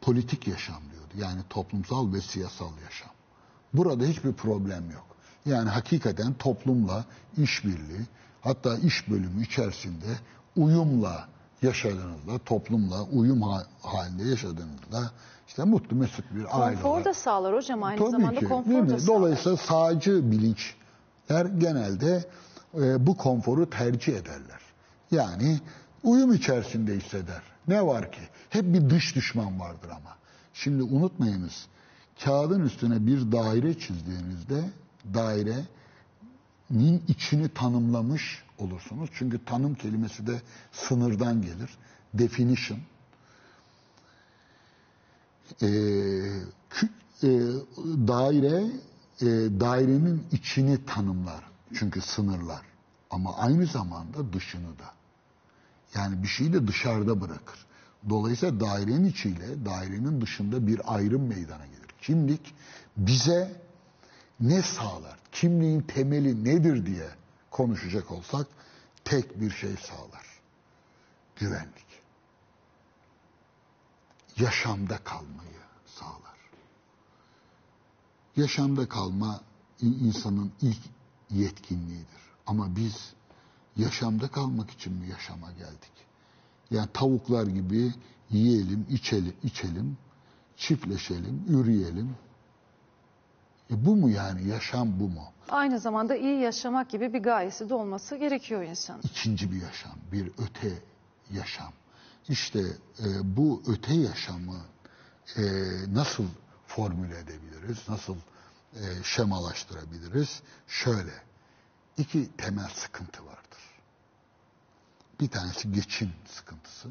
politik yaşam diyordu. Yani toplumsal ve siyasal yaşam. Burada hiçbir problem yok. Yani hakikaten toplumla işbirliği, hatta iş bölümü içerisinde uyumla yaşadığınızda, toplumla uyum ha- halinde yaşadığınızda işte mutlu mesut bir aile Konfor da sağlar hocam aynı Tabii zamanda ki, konfor da sağlar. Dolayısıyla sağcı bilinçler genelde e, bu konforu tercih ederler. Yani uyum içerisinde hisseder. Ne var ki? Hep bir dış düşman vardır ama. Şimdi unutmayınız, kağıdın üstüne bir daire çizdiğinizde dairenin içini tanımlamış olursunuz. Çünkü tanım kelimesi de sınırdan gelir. Definition. Ee, e, daire e, dairenin içini tanımlar. Çünkü sınırlar. Ama aynı zamanda dışını da. Yani bir şeyi de dışarıda bırakır. Dolayısıyla dairenin içiyle dairenin dışında bir ayrım meydana gelir. Kimlik bize ne sağlar? Kimliğin temeli nedir diye konuşacak olsak tek bir şey sağlar. Güvenlik. Yaşamda kalmayı sağlar. Yaşamda kalma in- insanın ilk yetkinliğidir. Ama biz yaşamda kalmak için mi yaşama geldik? Yani tavuklar gibi yiyelim, içelim, içelim, çiftleşelim, üreyelim. E bu mu yani yaşam bu mu? Aynı zamanda iyi yaşamak gibi bir gayesi de olması gerekiyor insanın. İkinci bir yaşam, bir öte yaşam. İşte e, bu öte yaşamı e, nasıl formüle edebiliriz, nasıl e, şemalaştırabiliriz? Şöyle, iki temel sıkıntı vardır. Bir tanesi geçim sıkıntısı,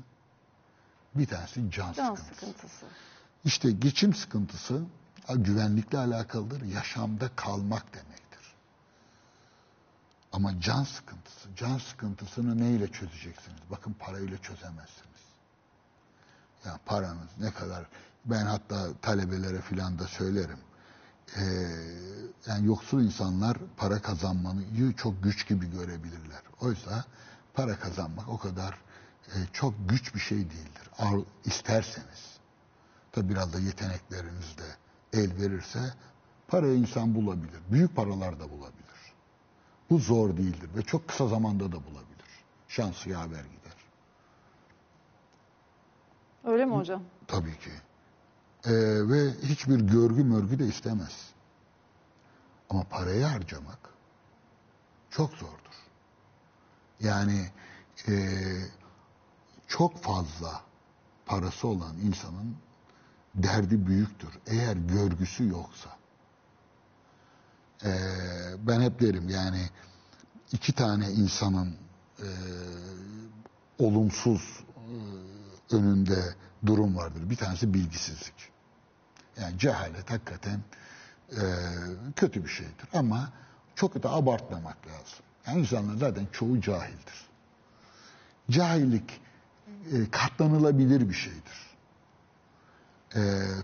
bir tanesi can, Can sıkıntısı. sıkıntısı. İşte geçim sıkıntısı güvenlikle alakalıdır, yaşamda kalmak demektir. Ama can sıkıntısı, can sıkıntısını neyle çözeceksiniz? Bakın parayla çözemezsiniz. Ya paranız ne kadar, ben hatta talebelere filan da söylerim. Ee, yani yoksul insanlar para kazanmayı çok güç gibi görebilirler. Oysa para kazanmak o kadar e, çok güç bir şey değildir. Ar, isterseniz. Tabi biraz da yetenekleriniz de el verirse parayı insan bulabilir. Büyük paralar da bulabilir. Bu zor değildir ve çok kısa zamanda da bulabilir. Şansı yaver gider. Öyle mi hocam? Tabii ki. Ee, ve hiçbir görgü mörgü de istemez. Ama parayı harcamak çok zordur. Yani ee, çok fazla parası olan insanın derdi büyüktür. Eğer görgüsü yoksa. Ee, ben hep derim yani iki tane insanın ee, olumsuz ee, önünde durum vardır. Bir tanesi bilgisizlik. Yani cehalet hakikaten ee, kötü bir şeydir. Ama çok da abartmamak lazım. Yani insanlar zaten çoğu cahildir. Cahillik e, katlanılabilir bir şeydir. E,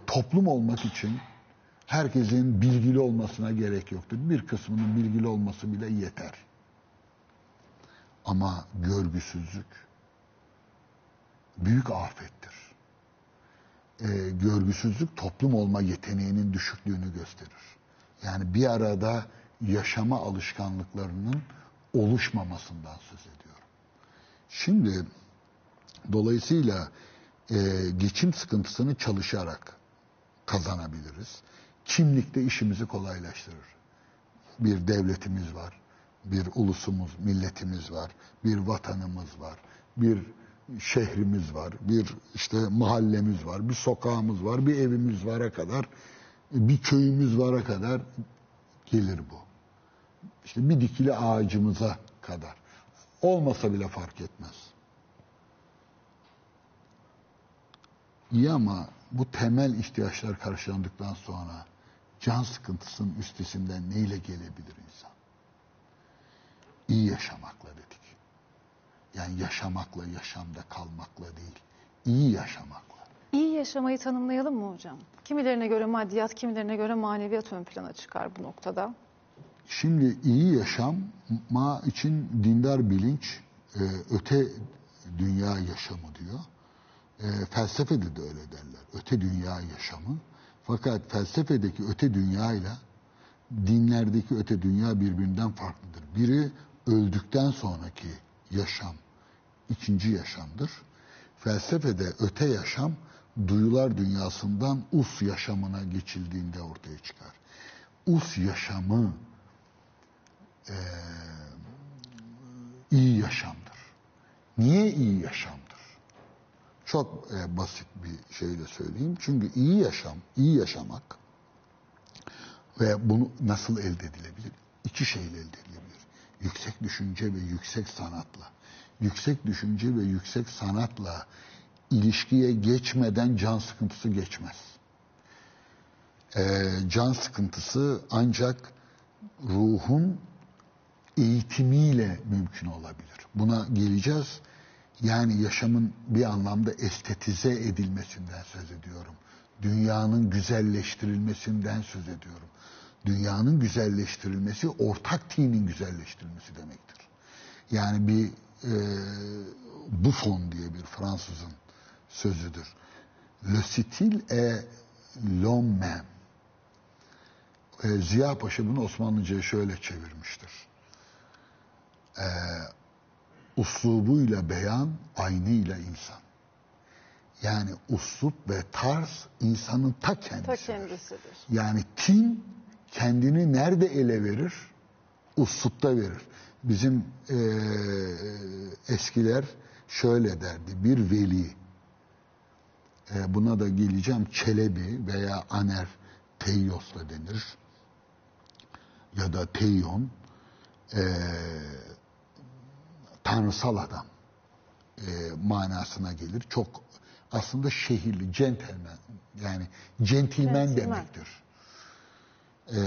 toplum olmak için herkesin bilgili olmasına gerek yoktur. Bir kısmının bilgili olması bile yeter. Ama görgüsüzlük büyük afettir. E, görgüsüzlük toplum olma yeteneğinin düşüklüğünü gösterir. Yani bir arada yaşama alışkanlıklarının oluşmamasından söz ediyorum. Şimdi dolayısıyla e, geçim sıkıntısını çalışarak kazanabiliriz. Kimlikte işimizi kolaylaştırır. Bir devletimiz var, bir ulusumuz, milletimiz var, bir vatanımız var, bir şehrimiz var, bir işte mahallemiz var, bir sokağımız var, bir evimiz vara kadar bir köyümüz vara kadar gelir bu. İşte bir dikili ağacımıza kadar. Olmasa bile fark etmez. İyi ama bu temel ihtiyaçlar karşılandıktan sonra can sıkıntısının üstesinden neyle gelebilir insan? İyi yaşamakla dedik. Yani yaşamakla, yaşamda kalmakla değil, iyi yaşamakla. İyi yaşamayı tanımlayalım mı hocam? Kimilerine göre maddiyat, kimilerine göre maneviyat ön plana çıkar bu noktada. Şimdi iyi yaşama için dindar bilinç e, öte dünya yaşamı diyor. E, felsefede de öyle derler. Öte dünya yaşamı. Fakat felsefedeki öte dünyayla dinlerdeki öte dünya birbirinden farklıdır. Biri öldükten sonraki yaşam, ikinci yaşamdır. Felsefede öte yaşam duyular dünyasından us yaşamına geçildiğinde ortaya çıkar. Us yaşamı e, iyi yaşamdır. Niye iyi yaşamdır? Çok e, basit bir şeyle söyleyeyim. Çünkü iyi yaşam, iyi yaşamak ve bunu nasıl elde edilebilir? İki şeyle elde edilebilir. Yüksek düşünce ve yüksek sanatla. Yüksek düşünce ve yüksek sanatla ilişkiye geçmeden can sıkıntısı geçmez. Ee, can sıkıntısı ancak ruhun eğitimiyle mümkün olabilir. Buna geleceğiz. Yani yaşamın bir anlamda estetize edilmesinden söz ediyorum. Dünyanın güzelleştirilmesinden söz ediyorum. Dünyanın güzelleştirilmesi ortak dinin güzelleştirilmesi demektir. Yani bir e, Buffon diye bir Fransızın sözüdür. Le style est l'homme. E, Ziya Paşa bunu Osmanlıca'ya şöyle çevirmiştir. E, uslubuyla beyan, aynıyla insan. Yani uslup ve tarz insanın ta kendisidir. Ta kendisidir. Yani kim kendini nerede ele verir? Uslupta verir. Bizim e, eskiler şöyle derdi. Bir veli, e, buna da geleceğim, Çelebi veya Aner Teyyos da denir. Ya da Teyyon, e, tanrısal adam e, manasına gelir. Çok aslında şehirli, centilmen, yani centilmen Centilmen. demektir. Ee,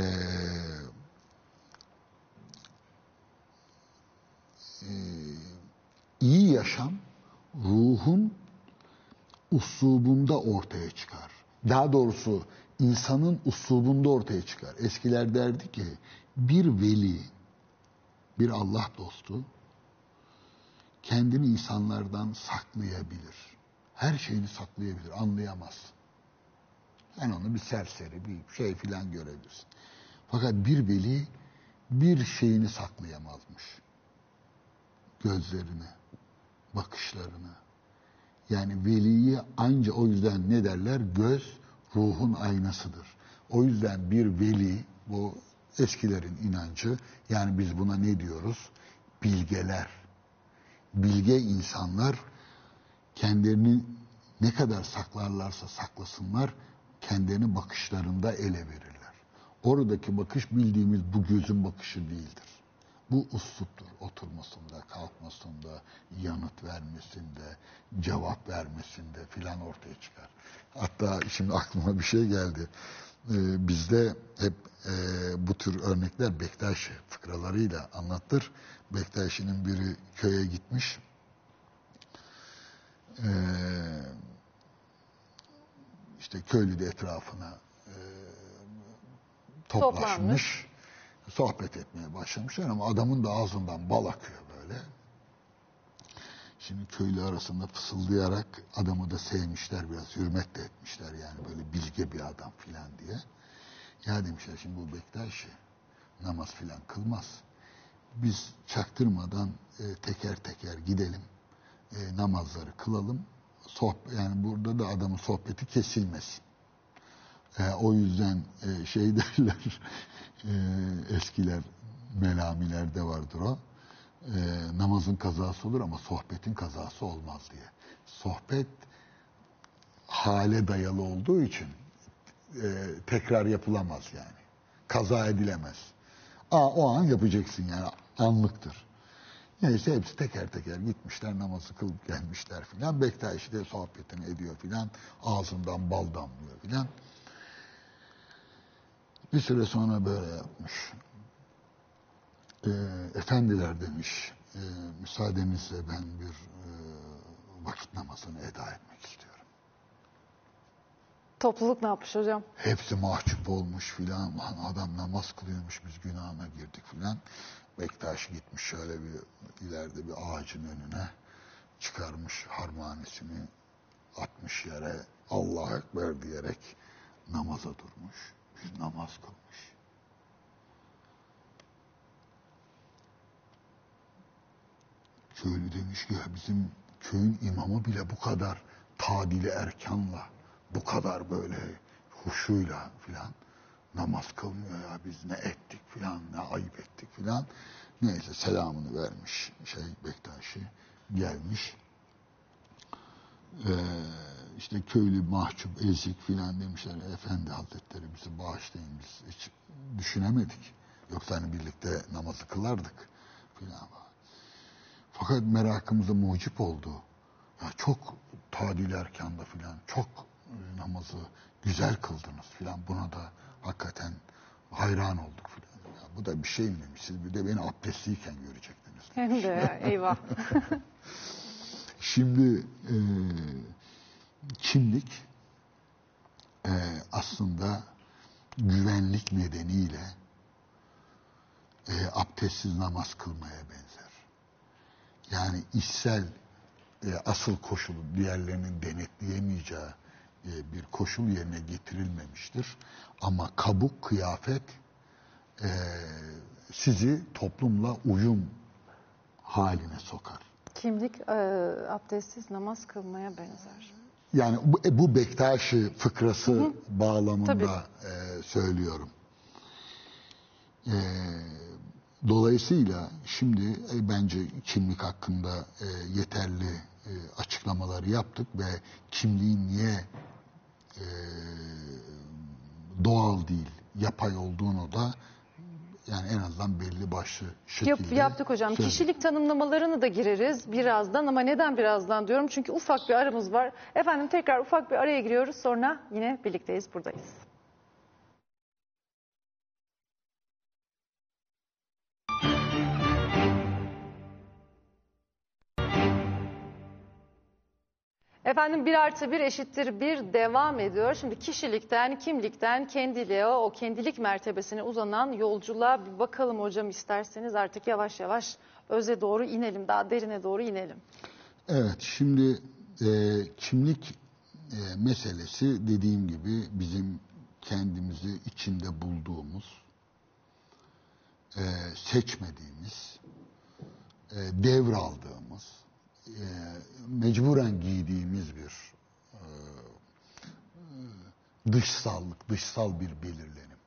e, iyi yaşam ruhun uslubunda ortaya çıkar. Daha doğrusu insanın uslubunda ortaya çıkar. Eskiler derdi ki bir veli, bir Allah dostu kendini insanlardan saklayabilir. Her şeyini saklayabilir, anlayamaz. Sen onu bir serseri, bir şey filan görebilirsin. Fakat bir veli bir şeyini saklayamazmış. Gözlerini, bakışlarını. Yani veliyi anca o yüzden ne derler? Göz ruhun aynasıdır. O yüzden bir veli, bu eskilerin inancı, yani biz buna ne diyoruz? Bilgeler. Bilge insanlar kendilerini ne kadar saklarlarsa saklasınlar, kendilerini bakışlarında ele verirler. Oradaki bakış bildiğimiz bu gözün bakışı değildir. Bu usluptur. Oturmasında, kalkmasında, yanıt vermesinde, cevap vermesinde filan ortaya çıkar. Hatta şimdi aklıma bir şey geldi. Ee, bizde hep e, bu tür örnekler Bektaşi fıkralarıyla anlattır. Bektaşi'nin biri köye gitmiş. Ee, işte köylü de etrafına e, toplaşmış. Toplanmış. Sohbet etmeye başlamışlar ama adamın da ağzından bal akıyor böyle. Şimdi köylü arasında fısıldayarak adamı da sevmişler biraz hürmet de etmişler yani böyle bilge bir adam filan diye. Ya demişler şimdi bu Bektaşi namaz filan kılmaz. Biz çaktırmadan e, teker teker gidelim e, namazları kılalım. Sohbet, yani burada da adamın sohbeti kesilmesin. E, o yüzden e, şey derler e, eskiler melamilerde vardır o. E, namazın kazası olur ama sohbetin kazası olmaz diye. Sohbet hale dayalı olduğu için e, tekrar yapılamaz yani. Kaza edilemez. Aa, o an yapacaksın yani anlıktır. Neyse hepsi teker teker gitmişler namazı kılıp gelmişler filan. Bektaşi de sohbetini ediyor filan. Ağzından bal damlıyor filan. Bir süre sonra böyle yapmış. Ee, efendiler demiş, e, müsaadenizle ben bir e, vakit namazını eda etmek istiyorum. Topluluk ne yapmış hocam? Hepsi mahcup olmuş filan. Lan adam namaz kılıyormuş biz günahına girdik filan. Bektaş gitmiş şöyle bir ileride bir ağacın önüne çıkarmış harmanesini atmış yere Allah Ekber diyerek namaza durmuş. Bir namaz kılmış. Köylü demiş ki bizim köyün imamı bile bu kadar tadili erkanla, bu kadar böyle huşuyla filan namaz kılmıyor ya biz ne ettik filan ne ayıp ettik filan. Neyse selamını vermiş şey Bektaşi gelmiş. Ee, işte köylü mahcup ezik filan demişler. Efendi Hazretleri bizi bağışlayın biz hiç düşünemedik. Yoksa hani birlikte namazı kılardık filan. Fakat merakımıza mucip oldu. Ya çok tadil erkanda filan çok namazı güzel kıldınız filan. Buna da hakikaten hayran olduk filan. Ya bu da bir şey mi demiş. Siz bir de beni abdestliyken görecektiniz. Hem de eyvah. Şimdi e, kimlik e, aslında güvenlik nedeniyle e, abdestsiz namaz kılmaya benzer. Yani içsel e, asıl koşulu diğerlerinin denetleyemeyeceği bir koşul yerine getirilmemiştir. Ama kabuk, kıyafet e, sizi toplumla uyum haline sokar. Kimlik e, abdestsiz namaz kılmaya benzer. Yani bu, e, bu Bektaşi fıkrası bağlamında e, söylüyorum. E, dolayısıyla şimdi e, bence kimlik hakkında e, yeterli e, açıklamaları yaptık ve kimliğin niye e, doğal değil, yapay olduğunu da yani en azından belli başlı şekilde Yap, yaptık hocam. söyledik. Kişilik tanımlamalarını da gireriz birazdan ama neden birazdan diyorum? Çünkü ufak bir aramız var. Efendim tekrar ufak bir araya giriyoruz sonra yine birlikteyiz buradayız. Efendim bir artı bir eşittir bir devam ediyor. Şimdi kişilikten, kimlikten kendiliğe, o kendilik mertebesine uzanan yolculuğa bir bakalım hocam isterseniz artık yavaş yavaş öze doğru inelim, daha derine doğru inelim. Evet, şimdi e, kimlik e, meselesi dediğim gibi bizim kendimizi içinde bulduğumuz, e, seçmediğimiz, e, devraldığımız, e, mecburen giydiğimiz bir e, dışsallık, dışsal bir belirlenim.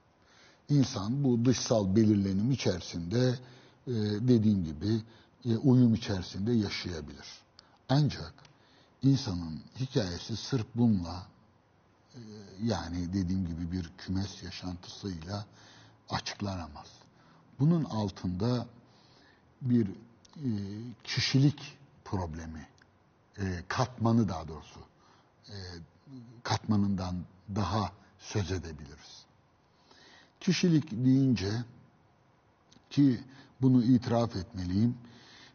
İnsan bu dışsal belirlenim içerisinde e, dediğim gibi e, uyum içerisinde yaşayabilir. Ancak insanın hikayesi sırf bununla e, yani dediğim gibi bir kümes yaşantısıyla açıklanamaz. Bunun altında bir e, kişilik problemi, e, katmanı daha doğrusu, e, katmanından daha söz edebiliriz. Kişilik deyince ki bunu itiraf etmeliyim,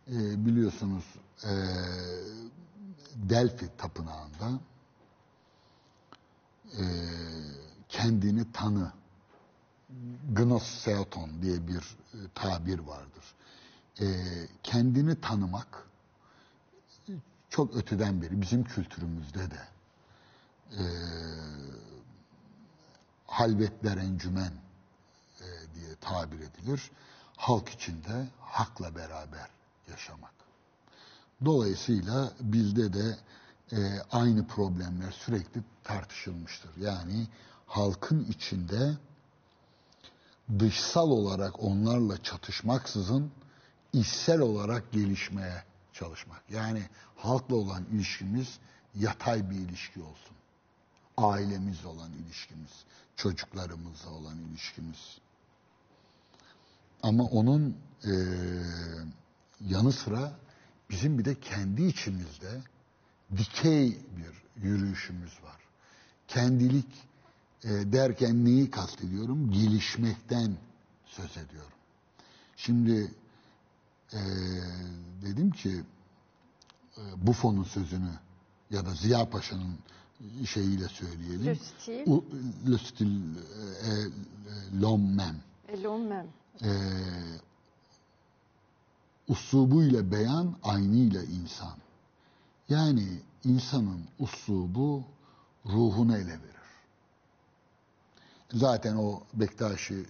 e, biliyorsunuz e, Delphi tapınağında e, kendini tanı, gnoseoton diye bir e, tabir vardır. E, kendini tanımak çok öteden beri bizim kültürümüzde de e, halvetler encümen e, diye tabir edilir. Halk içinde hakla beraber yaşamak. Dolayısıyla bizde de e, aynı problemler sürekli tartışılmıştır. Yani halkın içinde dışsal olarak onlarla çatışmaksızın içsel olarak gelişmeye çalışmak. Yani halkla olan ilişkimiz yatay bir ilişki olsun. ailemizle olan ilişkimiz, çocuklarımızla olan ilişkimiz. Ama onun e, yanı sıra bizim bir de kendi içimizde dikey bir yürüyüşümüz var. Kendilik e, derken neyi kastediyorum? Gelişmekten söz ediyorum. Şimdi e, dedim ki e, Buffon'un sözünü ya da Ziya Paşa'nın şeyiyle söyleyelim. Le style. U- Le style, e, e, l'homme même. Et l'homme même. E, usubuyla beyan, aynıyla insan. Yani insanın usubu ruhunu ele verir. Zaten o Bektaşi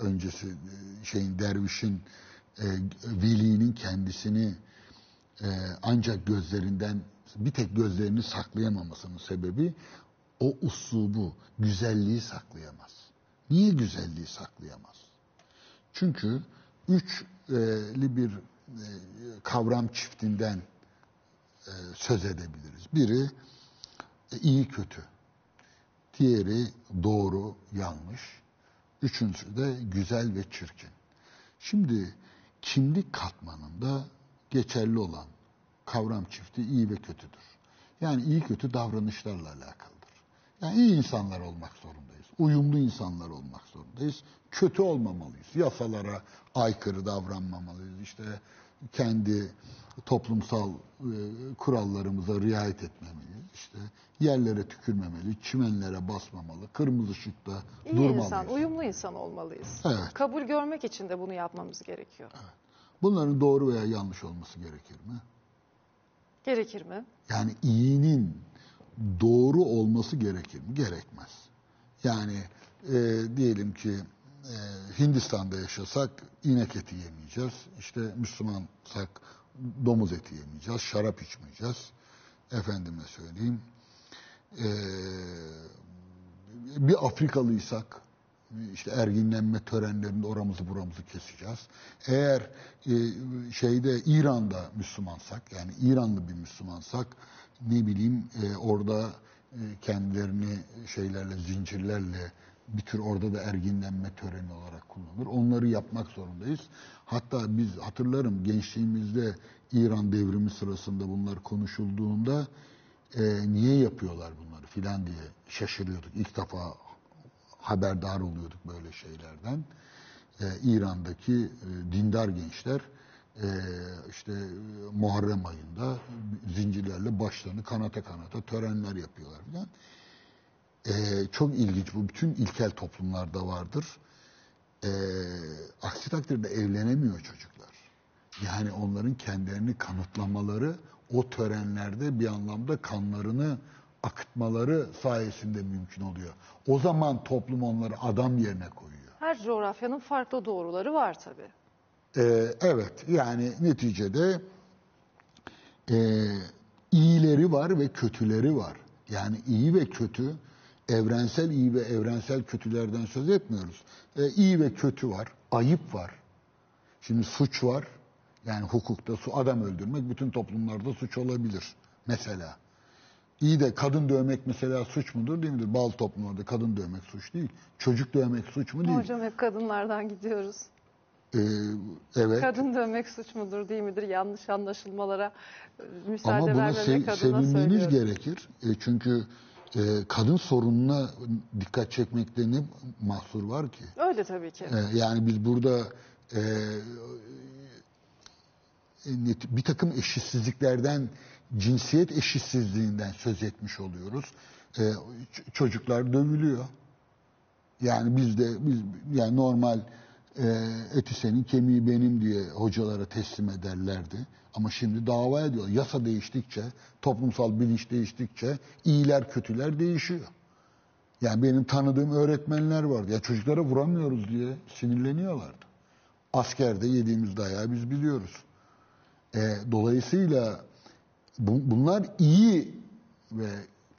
öncesi e, şeyin dervişin e, velinin kendisini e, ancak gözlerinden bir tek gözlerini saklayamamasının sebebi o usubu, güzelliği saklayamaz. Niye güzelliği saklayamaz? Çünkü üçli bir e, kavram çiftinden e, söz edebiliriz. Biri e, iyi kötü, diğeri doğru yanlış, üçüncüsü de güzel ve çirkin. Şimdi kimlik katmanında geçerli olan kavram çifti iyi ve kötüdür. Yani iyi kötü davranışlarla alakalıdır. Yani iyi insanlar olmak zorundayız. Uyumlu insanlar olmak zorundayız. Kötü olmamalıyız. Yasalara aykırı davranmamalıyız. İşte kendi toplumsal e, kurallarımıza riayet etmemeliyiz. İşte yerlere tükürmemeli, çimenlere basmamalı, kırmızı ışıkta İyi durmalıyız. insan, uyumlu insan olmalıyız. Evet. Kabul görmek için de bunu yapmamız gerekiyor. Bunların doğru veya yanlış olması gerekir mi? Gerekir mi? Yani iyinin doğru olması gerekir mi? Gerekmez. Yani e, diyelim ki e, Hindistan'da yaşasak inek eti yemeyeceğiz. İşte Müslümansak domuz eti yemeyeceğiz. Şarap içmeyeceğiz. Efendime söyleyeyim. E, bir Afrikalıysak işte erginlenme törenlerinde oramızı buramızı keseceğiz. Eğer e, şeyde İran'da Müslümansak yani İranlı bir Müslümansak ne bileyim e, orada e, kendilerini şeylerle zincirlerle bir tür orada da erginlenme töreni olarak kullanılır. Onları yapmak zorundayız. Hatta biz hatırlarım gençliğimizde İran devrimi sırasında bunlar konuşulduğunda e, niye yapıyorlar bunları filan diye şaşırıyorduk. İlk defa haberdar oluyorduk böyle şeylerden. Ee, İran'daki e, dindar gençler e, işte e, Muharrem ayında zincirlerle başlarını kanata kanata törenler yapıyorlar falan. Ee, çok ilginç bu. Bütün ilkel toplumlarda vardır. Ee, aksi takdirde evlenemiyor çocuklar. Yani onların kendilerini kanıtlamaları o törenlerde bir anlamda kanlarını akıtmaları sayesinde mümkün oluyor. O zaman toplum onları adam yerine koyuyor. Her coğrafyanın farklı doğruları var tabii. Ee, evet yani neticede e, iyileri var ve kötüleri var. Yani iyi ve kötü evrensel iyi ve evrensel kötülerden söz etmiyoruz. Ee, iyi ve kötü var, ayıp var. Şimdi suç var. Yani hukukta su adam öldürmek bütün toplumlarda suç olabilir mesela. İyi de kadın dövmek mesela suç mudur değil midir? Bazı toplumlarda kadın dövmek suç değil. Çocuk dövmek suç mu değil? Hocam hep kadınlardan gidiyoruz. Ee, evet. Kadın dövmek suç mudur değil midir? Yanlış anlaşılmalara e, müsaade Ama buna vermemek se- adına sevinmeniz söylüyorum. gerekir. E, çünkü e, kadın sorununa dikkat çekmekte ne mahsur var ki? Öyle tabii ki. E, yani biz burada e, e, bir takım eşitsizliklerden, cinsiyet eşitsizliğinden söz etmiş oluyoruz. E, çocuklar dövülüyor. Yani biz de biz yani normal e, eti senin kemiği benim diye hocalara teslim ederlerdi. Ama şimdi dava ediyor. Yasa değiştikçe, toplumsal bilinç değiştikçe iyiler kötüler değişiyor. Yani benim tanıdığım öğretmenler vardı. Ya çocuklara vuramıyoruz diye sinirleniyorlardı. Askerde yediğimiz dayağı biz biliyoruz. E, dolayısıyla bu- bunlar iyi ve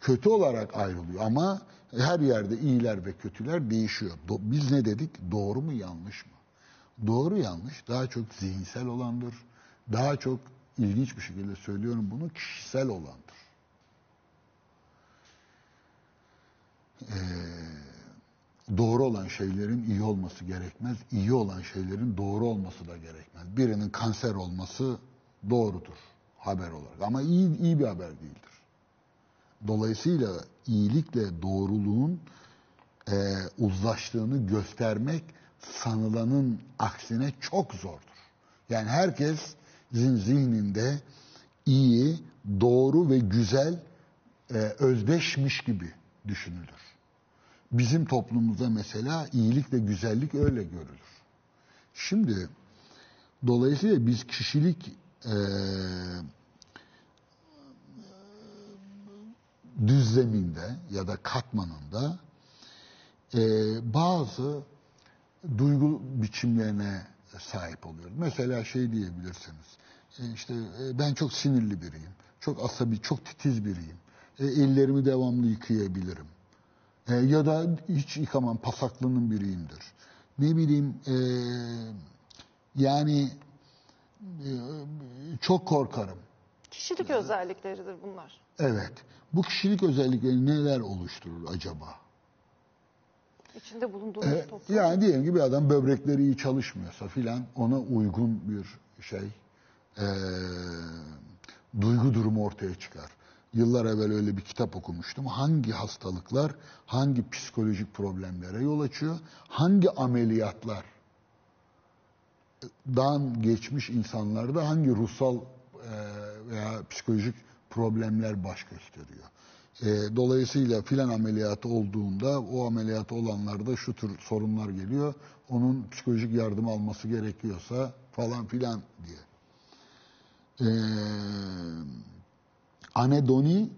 kötü olarak ayrılıyor ama her yerde iyiler ve kötüler değişiyor. Do- Biz ne dedik? Doğru mu yanlış mı? Doğru yanlış daha çok zihinsel olandır. Daha çok ilginç bir şekilde söylüyorum bunu kişisel olandır. e, doğru olan şeylerin iyi olması gerekmez. iyi olan şeylerin doğru olması da gerekmez. Birinin kanser olması doğrudur haber olarak ama iyi, iyi bir haber değildir. Dolayısıyla iyilikle doğruluğun e, uzlaştığını göstermek sanılanın aksine çok zordur. Yani herkesin zihninde iyi, doğru ve güzel e, özdeşmiş gibi düşünülür. Bizim toplumumuzda mesela iyilik ve güzellik öyle görülür. Şimdi dolayısıyla biz kişilik e, düzleminde ya da katmanında e, bazı duygu biçimlerine sahip oluyoruz. Mesela şey diyebilirsiniz. E, işte e, ben çok sinirli biriyim. Çok asabi, çok titiz biriyim. E, ellerimi devamlı yıkayabilirim. E, ya da hiç yıkamam, pasaklının biriyimdir. Ne bileyim e, yani e, çok korkarım. Kişilik özellikleridir bunlar. Evet. Bu kişilik özellikleri neler oluşturur acaba? İçinde bulunduğumuz E, toplum. yani diyelim ki bir adam böbrekleri iyi çalışmıyorsa filan ona uygun bir şey e, duygu durumu ortaya çıkar. Yıllar evvel öyle bir kitap okumuştum. Hangi hastalıklar hangi psikolojik problemlere yol açıyor? Hangi ameliyatlar dan geçmiş insanlarda hangi ruhsal e, veya psikolojik problemler baş gösteriyor. E, dolayısıyla filan ameliyatı olduğunda o ameliyatı olanlarda şu tür sorunlar geliyor. Onun psikolojik yardım alması gerekiyorsa falan filan diye. E, anedoni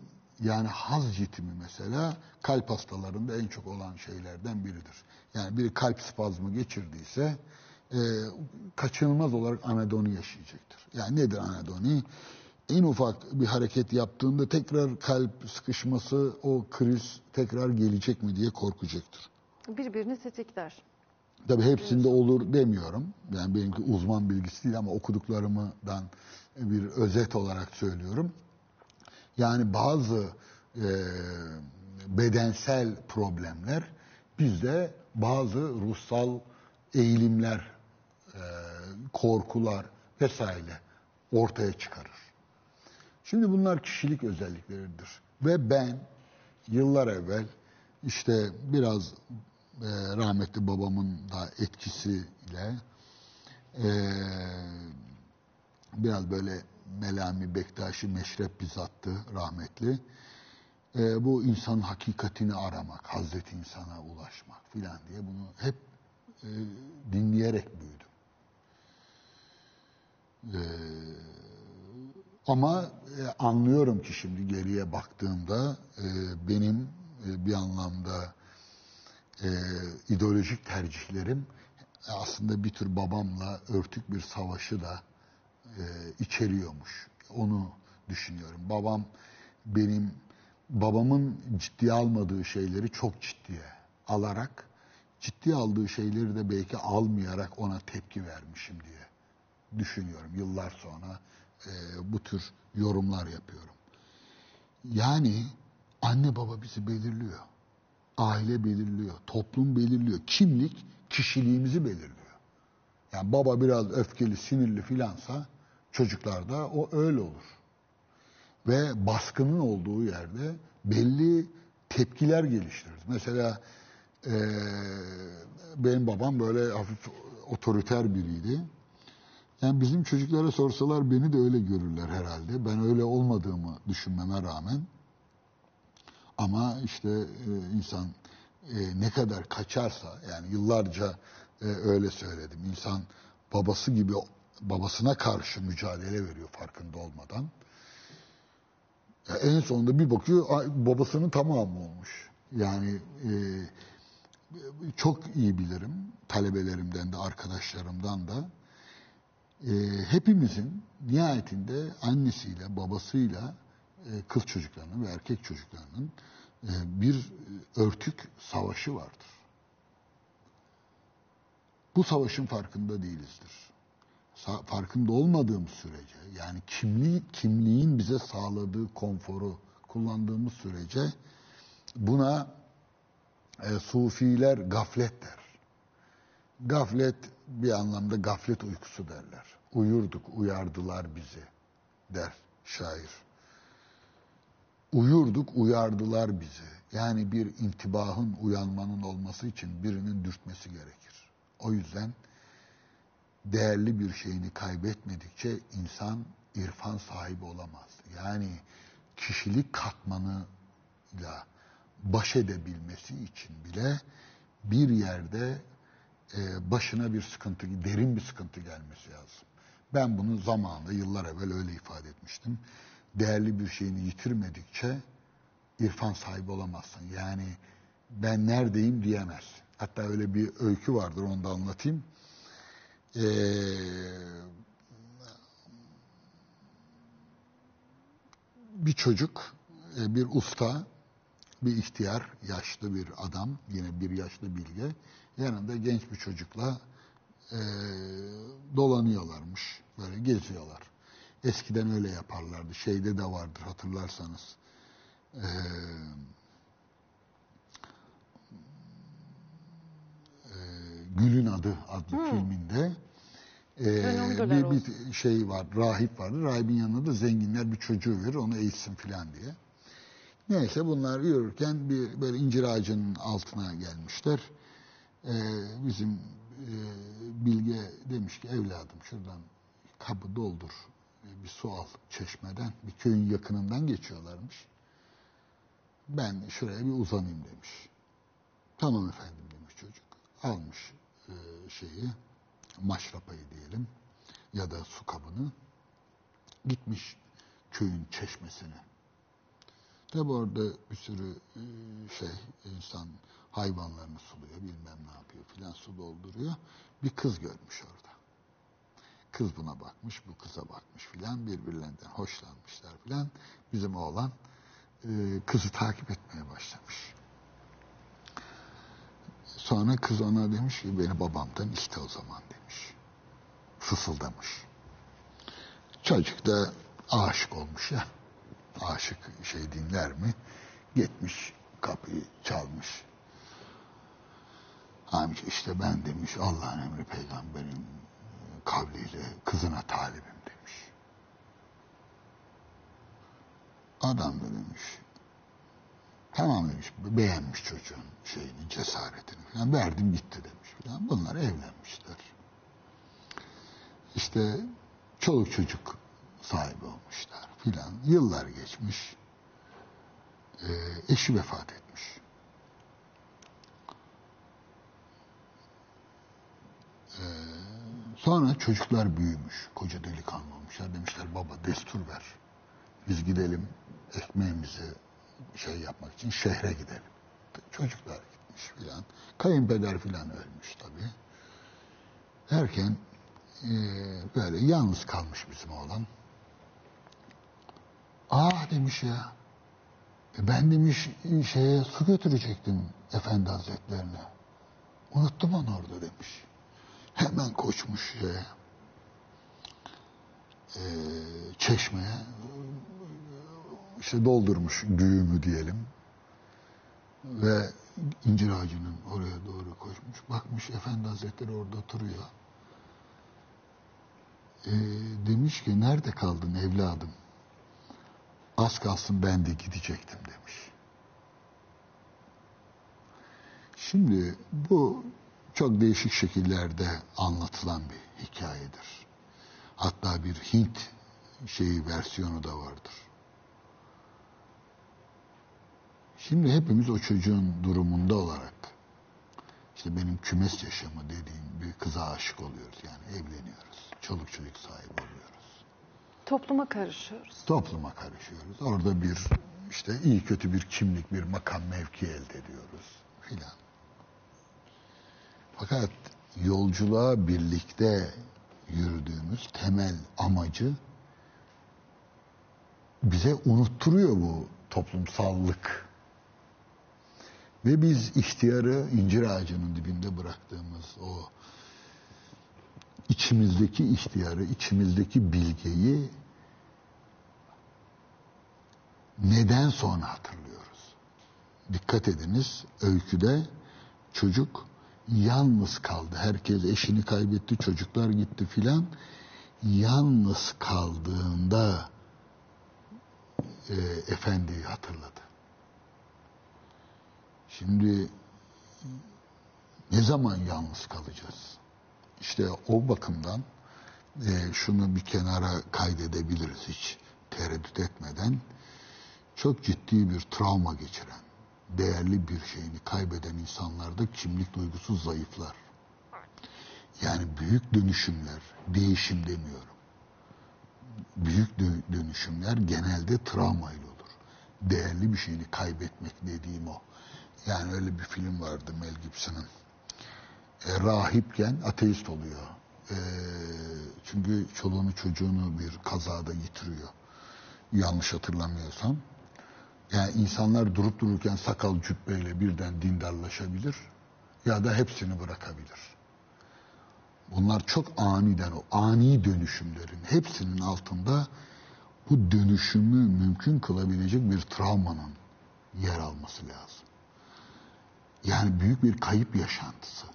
yani haz ritmi mesela kalp hastalarında en çok olan şeylerden biridir. Yani biri kalp spazmı geçirdiyse e, kaçınılmaz olarak anedoni yaşayacaktır. Yani nedir anedoni? En ufak bir hareket yaptığında tekrar kalp sıkışması, o kriz tekrar gelecek mi diye korkacaktır. Birbirini tetikler. Tabii hepsinde olur demiyorum. Yani benimki uzman bilgisi değil ama okuduklarımdan bir özet olarak söylüyorum. Yani bazı e, bedensel problemler bizde bazı ruhsal eğilimler, e, korkular vesaire ortaya çıkarır. Şimdi bunlar kişilik özellikleridir. Ve ben yıllar evvel işte biraz e, rahmetli babamın da etkisiyle e, biraz böyle Melami Bektaşi meşrep bizattı rahmetli. E, bu insanın hakikatini aramak, Hazreti insana ulaşmak filan diye bunu hep e, dinleyerek büyüdüm. E, ama e, anlıyorum ki şimdi geriye baktığımda e, benim e, bir anlamda e, ideolojik tercihlerim aslında bir tür babamla örtük bir savaşı da e, içeriyormuş. Onu düşünüyorum. Babam benim babamın ciddiye almadığı şeyleri çok ciddiye alarak ciddiye aldığı şeyleri de belki almayarak ona tepki vermişim diye düşünüyorum. Yıllar sonra e, bu tür yorumlar yapıyorum. Yani anne baba bizi belirliyor. Aile belirliyor. Toplum belirliyor. Kimlik kişiliğimizi belirliyor. Yani baba biraz öfkeli, sinirli filansa çocuklarda o öyle olur. Ve baskının olduğu yerde belli tepkiler geliştirir. Mesela e, benim babam böyle hafif otoriter biriydi. Yani bizim çocuklara sorsalar beni de öyle görürler herhalde. Ben öyle olmadığımı düşünmeme rağmen. Ama işte e, insan e, ne kadar kaçarsa yani yıllarca e, öyle söyledim. İnsan babası gibi babasına karşı mücadele veriyor farkında olmadan. Ya en sonunda bir bakıyor babasının tamamı olmuş. Yani e, çok iyi bilirim talebelerimden de arkadaşlarımdan da e, hepimizin nihayetinde annesiyle babasıyla e, kız çocuklarının ve erkek çocuklarının e, bir örtük savaşı vardır. Bu savaşın farkında değilizdir. Sa- farkında olmadığımız sürece yani kimliği, kimliğin bize sağladığı konforu kullandığımız sürece buna e, Sufiler gaflet der. Gaflet bir anlamda gaflet uykusu derler. Uyurduk, uyardılar bizi der şair. Uyurduk, uyardılar bizi. Yani bir intibahın, uyanmanın olması için birinin dürtmesi gerekir. O yüzden değerli bir şeyini kaybetmedikçe insan irfan sahibi olamaz. Yani kişilik katmanıyla baş edebilmesi için bile bir yerde e, başına bir sıkıntı, derin bir sıkıntı gelmesi lazım. Ben bunu zamanında yıllar evvel öyle ifade etmiştim. Değerli bir şeyini yitirmedikçe irfan sahibi olamazsın. Yani ben neredeyim diyemezsin. Hatta öyle bir öykü vardır onu da anlatayım. Ee, bir çocuk, e, bir usta, bir ihtiyar, yaşlı bir adam, yine bir yaşlı bilge, yanında genç bir çocukla e, dolanıyorlarmış, böyle geziyorlar. Eskiden öyle yaparlardı, şeyde de vardır hatırlarsanız. E, e, Gül'ün adı adlı filminde e, bir, bir şey var, rahip vardı. Rahibin yanında da zenginler bir çocuğu verir, onu eğitsin filan diye. Neyse bunlar yürürken bir böyle incir ağacının altına gelmişler. Ee, bizim e, Bilge demiş ki evladım şuradan kabı doldur bir su al çeşmeden. Bir köyün yakınından geçiyorlarmış. Ben şuraya bir uzanayım demiş. Tamam efendim demiş çocuk. Almış e, şeyi maşrapayı diyelim ya da su kabını gitmiş köyün çeşmesine. Tabi orada bir sürü e, şey insan hayvanlarını suluyor bilmem ne yapıyor filan su dolduruyor. Bir kız görmüş orada. Kız buna bakmış bu kıza bakmış filan birbirlerinden hoşlanmışlar filan. Bizim oğlan e, kızı takip etmeye başlamış. Sonra kız ona demiş ki beni babamdan iste o zaman demiş. Fısıldamış. Çocuk da aşık olmuş ya aşık şey dinler mi? Gitmiş kapıyı çalmış. Amca işte ben demiş Allah'ın emri peygamberin kavliyle kızına talibim demiş. Adam da demiş tamam demiş beğenmiş çocuğun şeyini cesaretini falan verdim gitti demiş falan. Bunlar evlenmişler. İşte çoluk çocuk sahibi olmuşlar filan. Yıllar geçmiş. Ee, eşi vefat etmiş. Ee, sonra çocuklar büyümüş. Koca delikanlı olmuşlar. Demişler baba destur ver. Biz gidelim ekmeğimizi şey yapmak için şehre gidelim. Çocuklar gitmiş filan. Kayınpeder filan ölmüş tabii. Derken e, böyle yalnız kalmış bizim oğlan. Aa demiş ya. E ben demiş şeye su götürecektim efendi hazretlerine. Unuttum onu orada demiş. Hemen koşmuş şeye. E, çeşmeye işte doldurmuş güğümü diyelim. Ve incir ağacının oraya doğru koşmuş. Bakmış efendi hazretleri orada oturuyor. E, demiş ki nerede kaldın evladım? Az kalsın ben de gidecektim demiş. Şimdi bu çok değişik şekillerde anlatılan bir hikayedir. Hatta bir Hint şeyi versiyonu da vardır. Şimdi hepimiz o çocuğun durumunda olarak işte benim kümes yaşamı dediğim bir kıza aşık oluyoruz yani evleniyoruz. Çoluk çocuk sahibi oluyoruz. Topluma karışıyoruz. Topluma karışıyoruz. Orada bir işte iyi kötü bir kimlik, bir makam mevki elde ediyoruz filan. Fakat yolculuğa birlikte yürüdüğümüz temel amacı bize unutturuyor bu toplumsallık. Ve biz ihtiyarı incir ağacının dibinde bıraktığımız o içimizdeki ihtiyarı, içimizdeki bilgeyi neden sonra hatırlıyoruz? dikkat ediniz öyküde çocuk yalnız kaldı. Herkes eşini kaybetti, çocuklar gitti filan. Yalnız kaldığında e, efendiyi hatırladı. Şimdi ne zaman yalnız kalacağız? İşte o bakımdan e, şunu bir kenara kaydedebiliriz hiç tereddüt etmeden. Çok ciddi bir travma geçiren, değerli bir şeyini kaybeden insanlarda kimlik duygusu zayıflar. Yani büyük dönüşümler, değişim demiyorum. Büyük dönüşümler genelde travmayla olur. Değerli bir şeyini kaybetmek dediğim o. Yani öyle bir film vardı Mel Gibson'ın. E, rahipken ateist oluyor. E, çünkü çoluğunu çocuğunu bir kazada yitiriyor. Yanlış hatırlamıyorsam. Yani insanlar durup dururken sakal cübbeyle birden dindarlaşabilir ya da hepsini bırakabilir. Bunlar çok aniden o ani dönüşümlerin hepsinin altında bu dönüşümü mümkün kılabilecek bir travmanın yer alması lazım. Yani büyük bir kayıp yaşantısı.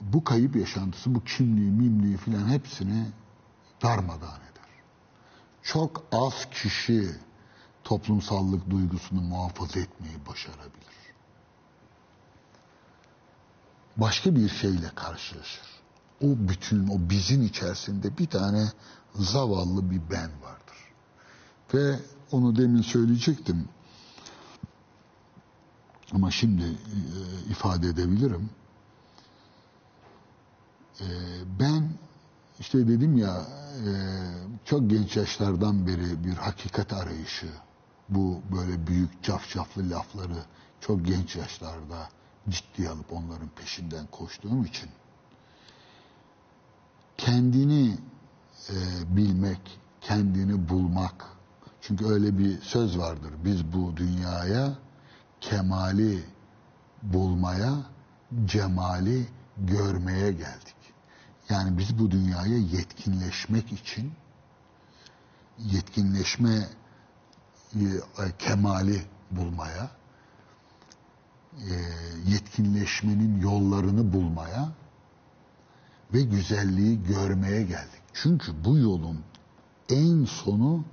Bu kayıp yaşantısı bu kimliği, mimliği filan hepsini darmadağın eder. Çok az kişi toplumsallık duygusunu muhafaza etmeyi başarabilir. Başka bir şeyle karşılaşır. O bütün, o bizin içerisinde bir tane zavallı bir ben vardır. Ve onu demin söyleyecektim. Ama şimdi e, ifade edebilirim. E, ben işte dedim ya e, çok genç yaşlardan beri bir hakikat arayışı, bu böyle büyük cafcaflı lafları çok genç yaşlarda ciddiye alıp onların peşinden koştuğum için kendini e, bilmek, kendini bulmak. Çünkü öyle bir söz vardır. Biz bu dünyaya kemali bulmaya, cemali görmeye geldik. Yani biz bu dünyaya yetkinleşmek için yetkinleşme kemali bulmaya, e, yetkinleşmenin yollarını bulmaya ve güzelliği görmeye geldik. Çünkü bu yolun en sonu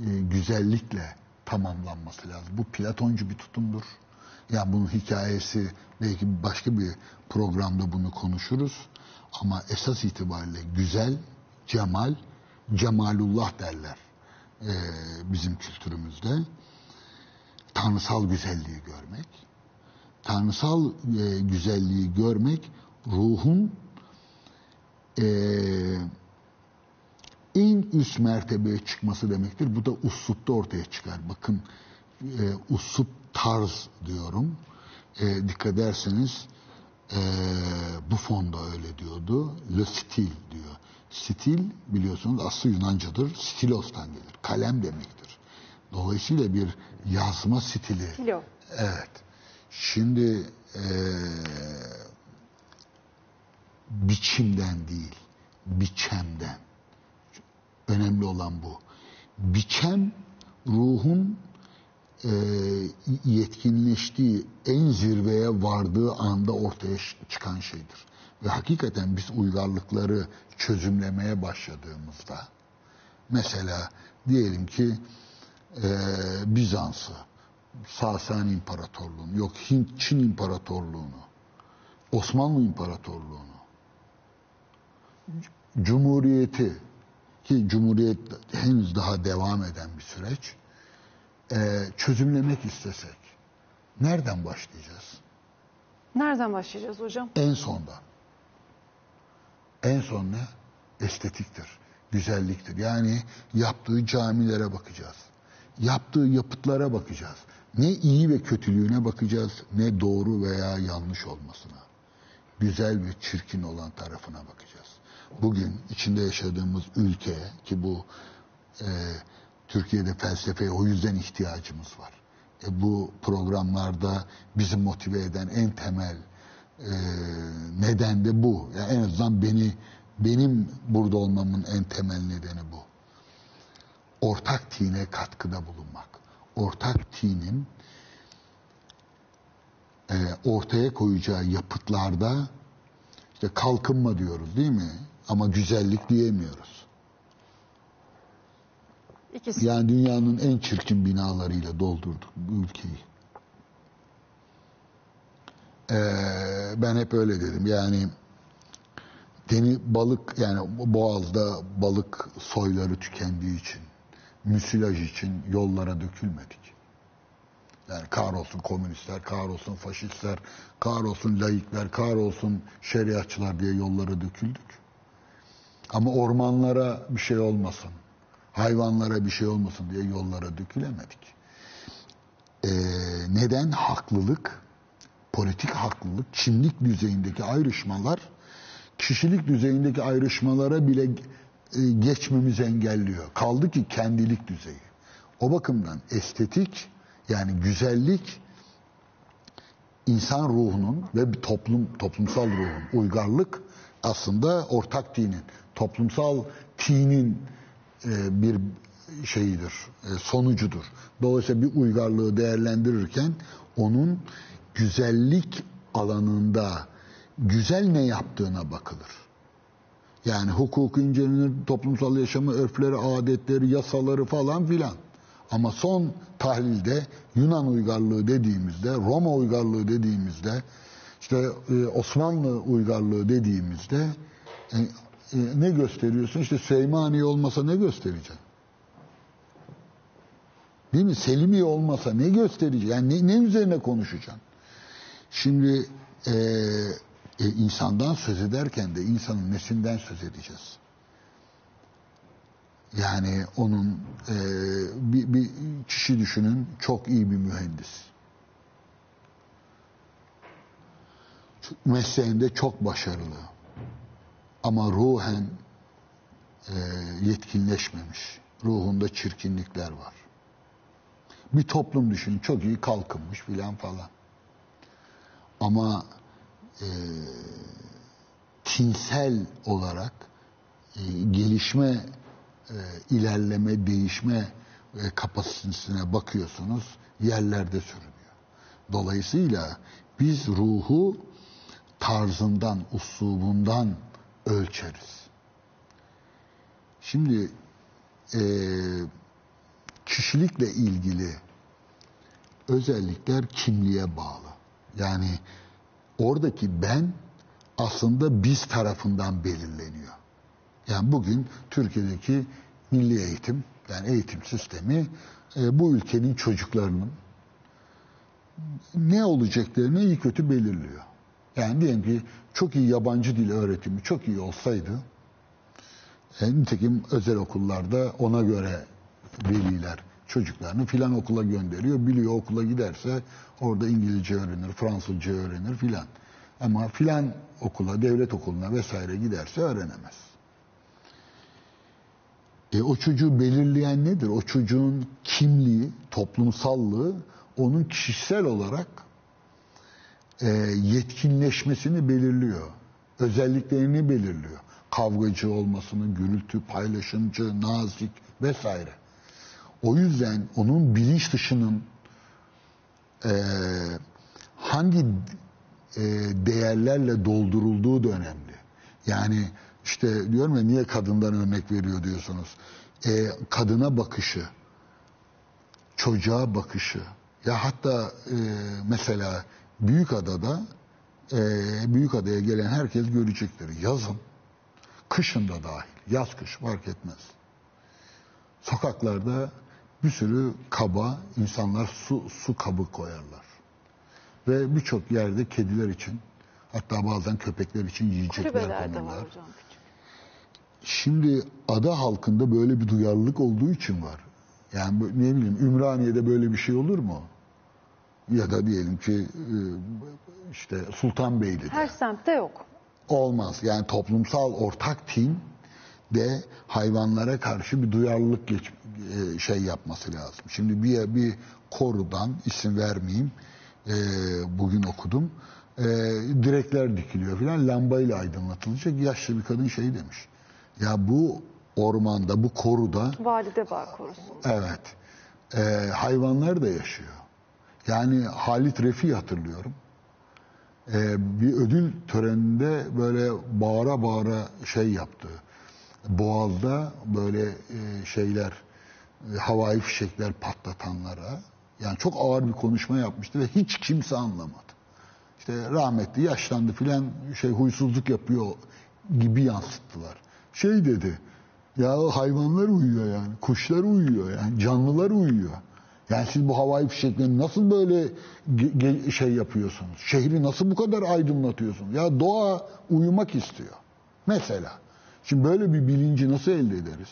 e, güzellikle tamamlanması lazım. Bu Platoncu bir tutumdur. Yani bunun hikayesi belki başka bir programda bunu konuşuruz. Ama esas itibariyle güzel, cemal, cemalullah derler ee, bizim kültürümüzde. Tanrısal güzelliği görmek. Tanrısal e, güzelliği görmek ruhun e, en üst mertebeye çıkması demektir. Bu da uslupta ortaya çıkar. Bakın e, uslup tarz diyorum. E, dikkat ederseniz e, bu fonda öyle diyordu. Le stil diyor. Stil biliyorsunuz aslı Yunancadır. Stilos'tan gelir. Kalem demektir. Dolayısıyla bir yazma stili. Stilo. Evet. Şimdi e, biçimden değil, biçemden. Önemli olan bu. Biçem ruhun e, yetkinleştiği, en zirveye vardığı anda ortaya çıkan şeydir. Ve hakikaten biz uygarlıkları çözümlemeye başladığımızda, mesela diyelim ki e, Bizans'ı, Sasani İmparatorluğunu, yok Hint Çin İmparatorluğunu, Osmanlı İmparatorluğunu, Cumhuriyeti ki Cumhuriyet henüz daha devam eden bir süreç e, çözümlemek istesek nereden başlayacağız? Nereden başlayacağız hocam? En sondan. En son ne? Estetiktir, güzelliktir. Yani yaptığı camilere bakacağız. Yaptığı yapıtlara bakacağız. Ne iyi ve kötülüğüne bakacağız, ne doğru veya yanlış olmasına. Güzel ve çirkin olan tarafına bakacağız. Bugün içinde yaşadığımız ülke ki bu e, Türkiye'de felsefeye o yüzden ihtiyacımız var. E, bu programlarda bizi motive eden en temel e, neden de bu. Yani en azından beni benim burada olmamın en temel nedeni bu. Ortak tine katkıda bulunmak. ortak tinin e, ortaya koyacağı yapıtlarda işte kalkınma diyoruz değil mi? Ama güzellik diyemiyoruz. İkisi. Yani dünyanın en çirkin binalarıyla doldurduk bu ülkeyi. Ee, ben hep öyle dedim. Yani deni balık yani boğazda balık soyları tükendiği için, müsilaj için yollara dökülmedik. Yani kahrolsun komünistler, kahrolsun faşistler, kahrolsun laikler, kahrolsun şeriatçılar diye yollara döküldük. Ama ormanlara bir şey olmasın, hayvanlara bir şey olmasın diye yollara dökülemedik. Ee, neden? Haklılık, politik haklılık, kimlik düzeyindeki ayrışmalar, kişilik düzeyindeki ayrışmalara bile e, geçmemizi engelliyor. Kaldı ki kendilik düzeyi. O bakımdan estetik yani güzellik insan ruhunun ve bir toplum toplumsal ruhun uygarlık aslında ortak dinin toplumsal tinin e, bir şeyidir e, sonucudur. Dolayısıyla bir uygarlığı değerlendirirken onun güzellik alanında güzel ne yaptığına bakılır. Yani hukuku incelenir, toplumsal yaşamı, örfleri, adetleri, yasaları falan filan. Ama son tahlilde Yunan uygarlığı dediğimizde, Roma uygarlığı dediğimizde, işte e, Osmanlı uygarlığı dediğimizde e, e, ne gösteriyorsun? İşte Süleymaniye olmasa ne göstereceksin? Değil mi? Selimiye olmasa ne göstereceksin? Yani ne, ne üzerine konuşacaksın? Şimdi e, e, insandan söz ederken de insanın nesinden söz edeceğiz? Yani onun e, bir, bir kişi düşünün çok iyi bir mühendis. Mesleğinde çok başarılı. Ama ruhen e, yetkinleşmemiş. Ruhunda çirkinlikler var. Bir toplum düşünün çok iyi kalkınmış filan falan. Ama e, tinsel olarak e, gelişme e, ilerleme, değişme e, kapasitesine bakıyorsunuz, yerlerde sürünüyor. Dolayısıyla biz ruhu tarzından, uslubundan ölçeriz. Şimdi e, kişilikle ilgili özellikler kimliğe bağlı. Yani oradaki ben aslında biz tarafından belirleniyor. Yani bugün Türkiye'deki milli eğitim, yani eğitim sistemi e, bu ülkenin çocuklarının ne olacaklarını iyi kötü belirliyor. Yani diyelim ki çok iyi yabancı dil öğretimi çok iyi olsaydı, e, nitekim özel okullarda ona göre veliler çocuklarını filan okula gönderiyor. Biliyor okula giderse orada İngilizce öğrenir, Fransızca öğrenir filan. Ama filan okula, devlet okuluna vesaire giderse öğrenemez. E, o çocuğu belirleyen nedir? O çocuğun kimliği, toplumsallığı onun kişisel olarak e, yetkinleşmesini belirliyor. Özelliklerini belirliyor. Kavgacı olmasını, gürültü, paylaşımcı, nazik vesaire. O yüzden onun bilinç dışının e, hangi e, değerlerle doldurulduğu da önemli. Yani işte diyorum ya niye kadından örnek veriyor diyorsunuz. E, kadına bakışı, çocuğa bakışı. Ya hatta e, mesela Büyükada'da e, Büyükada'ya gelen herkes görecektir. Yazın, kışın da dahil. Yaz kış fark etmez. Sokaklarda bir sürü kaba insanlar su, su kabı koyarlar. Ve birçok yerde kediler için hatta bazen köpekler için yiyecekler Kulübelerde var konurlar. hocam. Şimdi ada halkında böyle bir duyarlılık olduğu için var. Yani bu- ne bileyim Ümraniye'de böyle bir şey olur mu? Ya da diyelim ki e, işte Sultanbeyli'de. Her semtte yok. Olmaz. Yani toplumsal ortak tin de hayvanlara karşı bir duyarlılık geç, e, şey yapması lazım. Şimdi bir bir korudan isim vermeyeyim e, bugün okudum. E, direkler dikiliyor filan lambayla aydınlatılacak. Yaşlı bir kadın şey demiş. Ya bu ormanda bu koruda Valide bağ korusun. Evet. e, hayvanlar da yaşıyor. Yani Halit Refi hatırlıyorum. E, bir ödül töreninde böyle bağıra bağıra şey yaptı. Boğaz'da böyle e, şeyler, havai fişekler patlatanlara yani çok ağır bir konuşma yapmıştı ve hiç kimse anlamadı. İşte rahmetli yaşlandı filan şey huysuzluk yapıyor gibi yansıttılar. Şey dedi. Ya hayvanlar uyuyor yani. Kuşlar uyuyor yani. Canlılar uyuyor. Yani siz bu havai fişekleri nasıl böyle şey yapıyorsunuz? Şehri nasıl bu kadar aydınlatıyorsunuz? Ya doğa uyumak istiyor. Mesela. Şimdi böyle bir bilinci nasıl elde ederiz?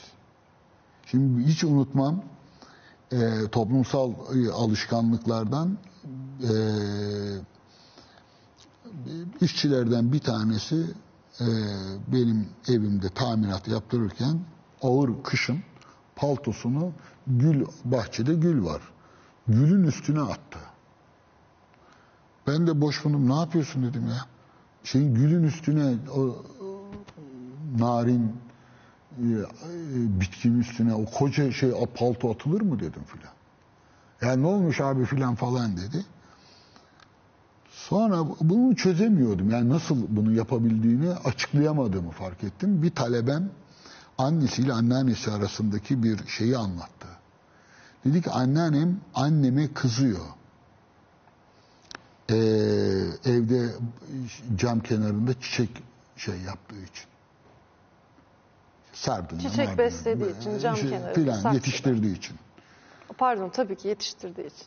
Şimdi hiç unutmam e, toplumsal e, alışkanlıklardan e, işçilerden bir tanesi e, benim evimde tamirat yaptırırken ağır kışın paltosunu gül bahçede gül var. Gülün üstüne attı. Ben de boş bulundum. Ne yapıyorsun dedim ya. Şeyin gülün üstüne o, narin e, e, bitkinin üstüne o koca şey palto atılır mı dedim filan. Yani ne olmuş abi filan falan dedi. Sonra bunu çözemiyordum. Yani nasıl bunu yapabildiğini açıklayamadığımı fark ettim. Bir talebem annesiyle anneannesi arasındaki bir şeyi anlattı. Dedi ki anneannem anneme kızıyor. Ee, evde cam kenarında çiçek şey yaptığı için. Sardunya, Çiçek beslediği için, cam şey kenarında, Filan saksıda. yetiştirdiği için. Pardon tabii ki yetiştirdiği için.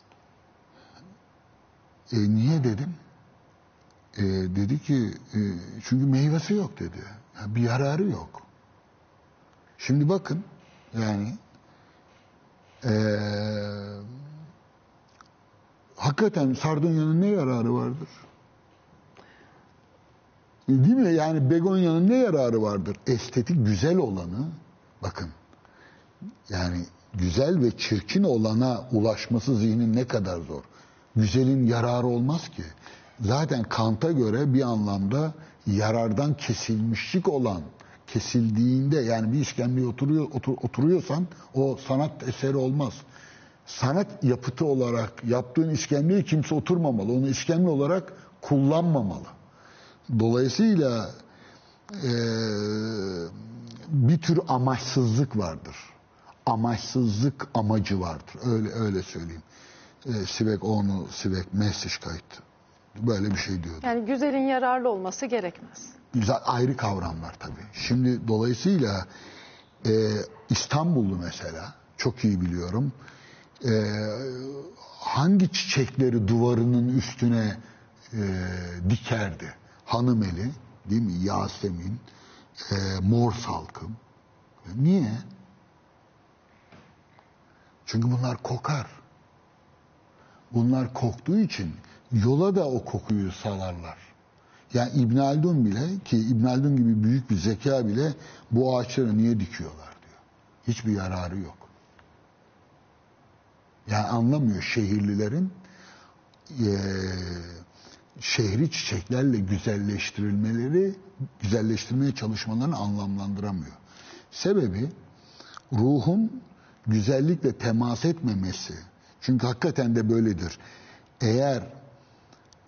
E, niye dedim? E, dedi ki e, çünkü meyvesi yok dedi. Ya bir yararı yok. Şimdi bakın yani e, hakikaten sardunyanın ne yararı vardır? Değil mi? Yani begonyanın ne yararı vardır? Estetik güzel olanı bakın yani güzel ve çirkin olana ulaşması zihnin ne kadar zor. Güzelin yararı olmaz ki. Zaten Kant'a göre bir anlamda yarardan kesilmişlik olan kesildiğinde yani bir iskemleye oturuyor, otur- oturuyorsan o sanat eseri olmaz. Sanat yapıtı olarak yaptığın iskemleye kimse oturmamalı. Onu iskemle olarak kullanmamalı. Dolayısıyla eee, bir tür amaçsızlık vardır. Amaçsızlık amacı vardır. Öyle öyle söyleyeyim. Eee Sivek onu Sivek Messerschmitt böyle bir şey diyordu. Yani güzelin yararlı olması gerekmez. Güzel ayrı kavramlar tabii. Şimdi dolayısıyla e, İstanbullu mesela çok iyi biliyorum. E, hangi çiçekleri duvarının üstüne e, dikerdi? Hanımeli, değil mi? Yasemin, e, mor salkım. Niye? Çünkü bunlar kokar. Bunlar koktuğu için yola da o kokuyu salarlar. Yani İbn Haldun bile ki İbn Haldun gibi büyük bir zeka bile bu ağaçları niye dikiyorlar diyor. Hiçbir yararı yok. Yani anlamıyor şehirlilerin eee, şehri çiçeklerle güzelleştirilmeleri, güzelleştirmeye çalışmalarını anlamlandıramıyor. Sebebi ruhun güzellikle temas etmemesi. Çünkü hakikaten de böyledir. Eğer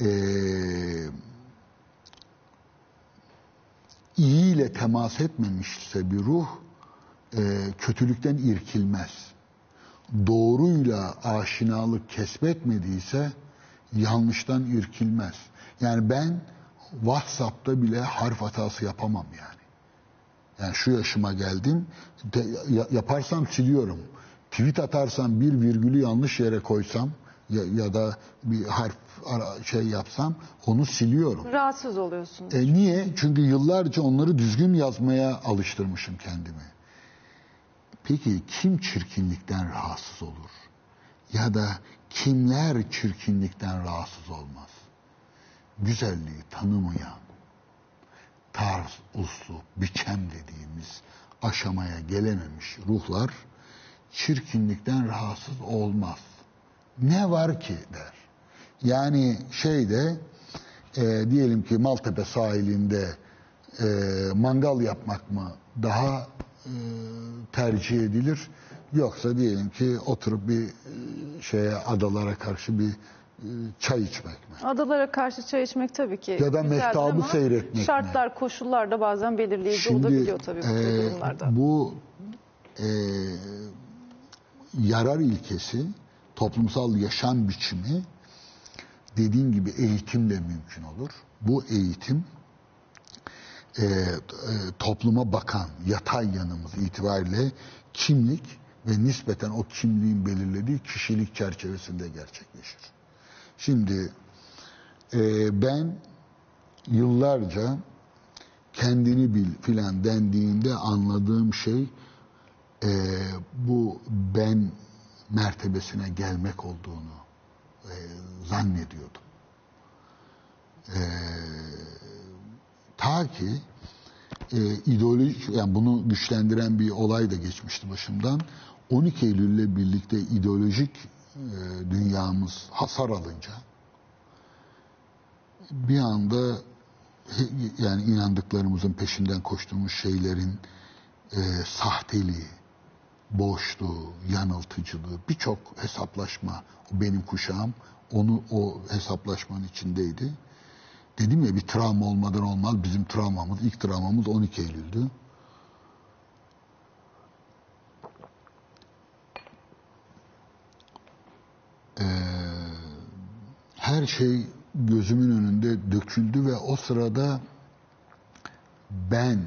eee iyi ile temas etmemişse bir ruh e, kötülükten irkilmez. Doğruyla aşinalık kesbetmediyse yanlıştan irkilmez. Yani ben WhatsApp'ta bile harf hatası yapamam yani. Yani şu yaşıma geldim. de- ya- yaparsam siliyorum. Tweet atarsam bir virgülü yanlış yere koysam ya, ya da bir harf ara- şey yapsam onu siliyorum. Rahatsız oluyorsunuz. E niye? Çünkü yıllarca onları düzgün yazmaya alıştırmışım kendimi. Peki kim çirkinlikten rahatsız olur? Ya da kimler çirkinlikten rahatsız olmaz? Güzelliği tanımayan, tarz, uslup, biçem dediğimiz aşamaya gelememiş ruhlar çirkinlikten rahatsız olmaz. Ne var ki der. Yani şeyde e, diyelim ki Maltepe sahilinde e, mangal yapmak mı daha e, tercih edilir Yoksa diyelim ki oturup bir e, şeye adalara karşı bir e, çay içmek mi? Adalara karşı çay içmek tabii ki Ya da mehtabı seyretmek mi? Şartlar, koşullar da bazen belirleyici olabiliyor tabii bu e, durumlarda. bu e, yarar ilkesi, toplumsal yaşam biçimi dediğim gibi eğitimle mümkün olur. Bu eğitim e, e, topluma bakan yatay yanımız itibariyle kimlik ve nispeten o kimliğin belirlediği kişilik çerçevesinde gerçekleşir. Şimdi e, ben yıllarca kendini bil filan dendiğinde anladığım şey e, bu ben mertebesine gelmek olduğunu e, zannediyordum. E, ta ki e, ideolojik yani bunu güçlendiren bir olay da geçmişti başımdan. 12 Eylül'le birlikte ideolojik e, dünyamız hasar alınca bir anda yani inandıklarımızın peşinden koştuğumuz şeylerin e, sahteliği, boşluğu, yanıltıcılığı, birçok hesaplaşma, benim kuşağım onu o hesaplaşmanın içindeydi. Dedim ya bir travma olmadan olmaz. Bizim travmamız, ilk travmamız 12 Eylül'dü. Ee, her şey gözümün önünde döküldü ve o sırada ben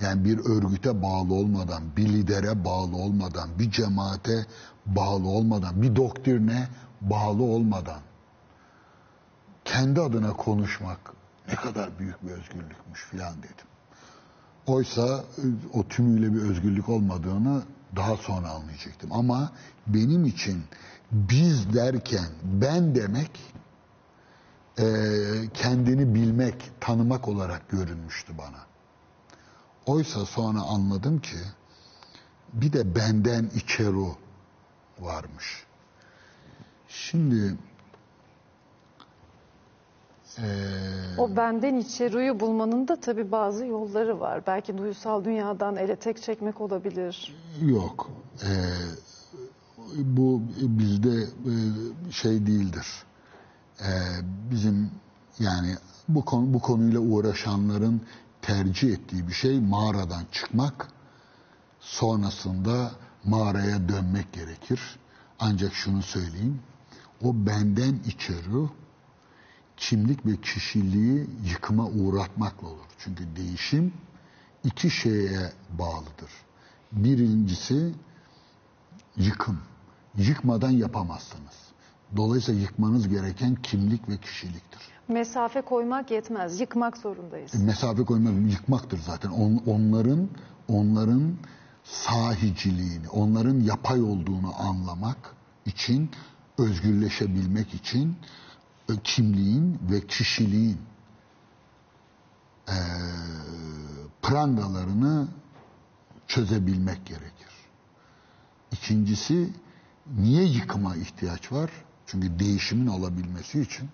yani bir örgüte bağlı olmadan, bir lidere bağlı olmadan, bir cemaate bağlı olmadan, bir doktrine bağlı olmadan kendi adına konuşmak ne kadar büyük bir özgürlükmüş filan dedim. Oysa e, o tümüyle bir özgürlük olmadığını daha sonra anlayacaktım. Ama benim için biz derken ben demek e, kendini bilmek, tanımak olarak görünmüştü bana. Oysa sonra anladım ki bir de benden içeri varmış. Şimdi O benden içeriği bulmanın da tabii bazı yolları var. Belki duysal dünyadan ele tek çekmek olabilir. Yok. Ee, bu bizde e, şey değildir. Ee, bizim yani bu konu bu konuyla uğraşanların tercih ettiği bir şey mağaradan çıkmak, sonrasında mağaraya dönmek gerekir. Ancak şunu söyleyeyim, o benden içeri kimlik ve kişiliği yıkıma uğratmakla olur. Çünkü değişim iki şeye bağlıdır. Birincisi yıkım. Yıkmadan yapamazsınız. Dolayısıyla yıkmanız gereken kimlik ve kişiliktir. Mesafe koymak yetmez. Yıkmak zorundayız. E, mesafe koymak yıkmaktır zaten. On- onların onların sahiciliğini, onların yapay olduğunu anlamak için, özgürleşebilmek için kimliğin ve kişiliğin e, prangalarını çözebilmek gerekir. İkincisi niye yıkıma ihtiyaç var? Çünkü değişimin olabilmesi için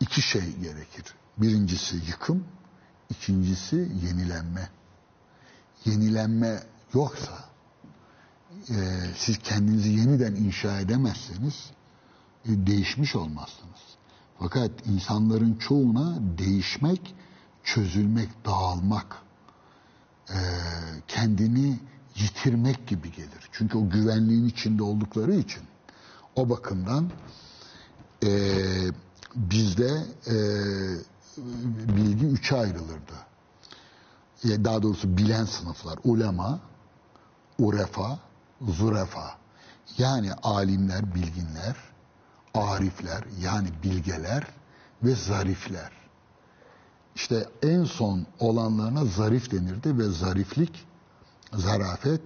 iki şey gerekir. Birincisi yıkım, ikincisi yenilenme. Yenilenme yoksa e, siz kendinizi yeniden inşa edemezseniz değişmiş olmazsınız. Fakat insanların çoğuna değişmek, çözülmek, dağılmak, e, kendini yitirmek gibi gelir. Çünkü o güvenliğin içinde oldukları için o bakımdan e, bizde e, bilgi üçe ayrılırdı. Daha doğrusu bilen sınıflar, ulema, urefa, zurefa. Yani alimler, bilginler, arifler yani bilgeler ve zarifler. İşte en son olanlarına zarif denirdi ve zariflik, zarafet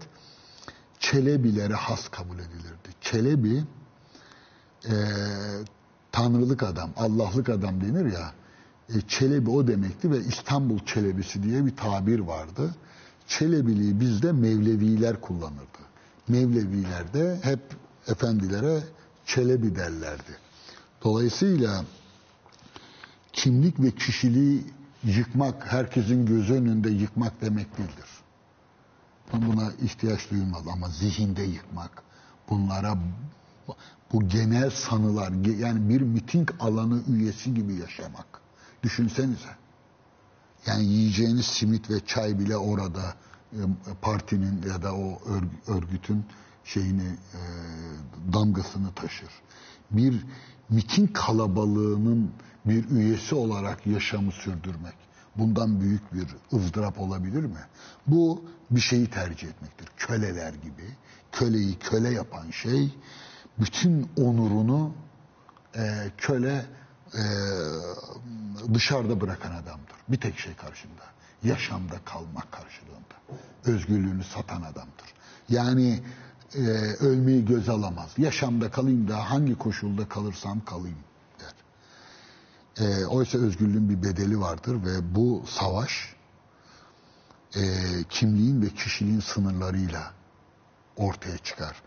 Çelebilere has kabul edilirdi. Çelebi e, tanrılık adam, Allah'lık adam denir ya. E, Çelebi o demekti ve İstanbul Çelebisi diye bir tabir vardı. Çelebiliği bizde Mevleviler kullanırdı. Mevleviler de hep efendilere Çelebi derlerdi. Dolayısıyla kimlik ve kişiliği yıkmak, herkesin gözü önünde yıkmak demek değildir. buna ihtiyaç duyulmaz ama zihinde yıkmak, bunlara bu genel sanılar yani bir miting alanı üyesi gibi yaşamak. Düşünsenize. Yani yiyeceğiniz simit ve çay bile orada e, partinin ya da o örg- örgütün şeyini e, damgasını taşır. Bir miting kalabalığının bir üyesi olarak yaşamı sürdürmek. Bundan büyük bir ızdırap olabilir mi? Bu bir şeyi tercih etmektir. Köleler gibi. Köleyi köle yapan şey bütün onurunu e, köle e, dışarıda bırakan adamdır. Bir tek şey karşında. Yaşamda kalmak karşılığında. Özgürlüğünü satan adamdır. Yani e, ölmeyi göz alamaz. Yaşamda kalayım da hangi koşulda kalırsam kalayım der. E, oysa özgürlüğün bir bedeli vardır ve bu savaş e, kimliğin ve kişiliğin sınırlarıyla ortaya çıkar.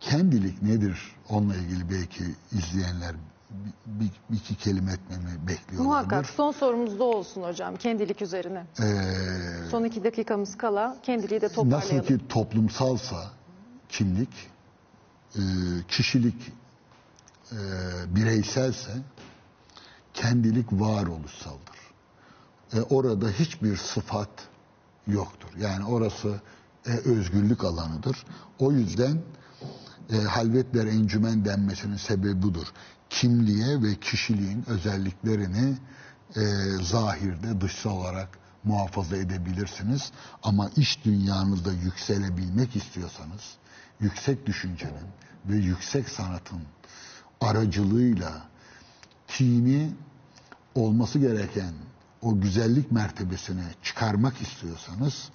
Kendilik nedir? Onunla ilgili belki izleyenler bir, bir, iki kelime etmemi bekliyorlardır. Muhakkak son sorumuz da olsun hocam kendilik üzerine. Ee, Son iki dakikamız kala kendiliği de toparlayalım. nasıl ki toplumsalsa kimlik, e, kişilik e, bireyselse kendilik varoluşsaldır. E, orada hiçbir sıfat yoktur. Yani orası e, özgürlük alanıdır. O yüzden e, halvetler encümen denmesinin sebebi budur. Kimliğe ve kişiliğin özelliklerini e, zahirde dışsal olarak muhafaza edebilirsiniz. Ama iş dünyanızda yükselebilmek istiyorsanız yüksek düşüncenin ve yüksek sanatın aracılığıyla tini olması gereken o güzellik mertebesine çıkarmak istiyorsanız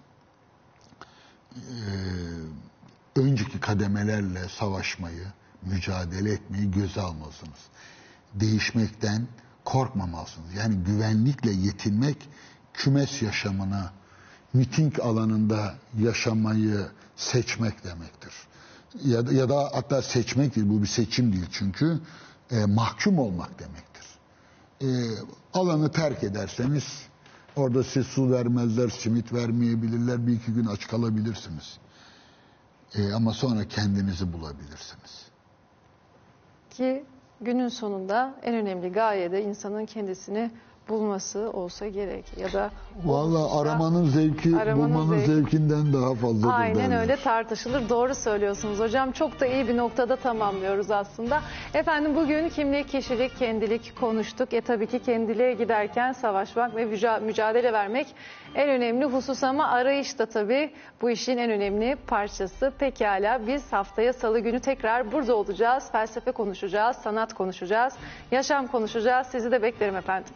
önceki kademelerle savaşmayı, mücadele etmeyi göze almalısınız. Değişmekten korkmamalısınız. Yani güvenlikle yetinmek kümes yaşamına, miting alanında yaşamayı seçmek demektir. Ya da, ya da hatta seçmek değil, bu bir seçim değil çünkü e, mahkum olmak demektir. E, alanı terk ederseniz orada size su vermezler, simit vermeyebilirler, bir iki gün aç kalabilirsiniz. E, ama sonra kendinizi bulabilirsiniz. Ki günün sonunda en önemli gaye de insanın kendisini bulması olsa gerek. Ya da Vallahi aramanın zevki Aramanın bulmanın zevki. zevkinden daha fazladır Aynen derler. öyle tartışılır. Doğru söylüyorsunuz hocam. Çok da iyi bir noktada tamamlıyoruz aslında. Efendim bugün kimlik, kişilik, kendilik konuştuk. E tabii ki kendiliğe giderken savaşmak ve müca- mücadele vermek en önemli husus ama arayış da tabii bu işin en önemli parçası. Pekala biz haftaya salı günü tekrar burada olacağız. Felsefe konuşacağız, sanat konuşacağız, yaşam konuşacağız. Sizi de beklerim efendim.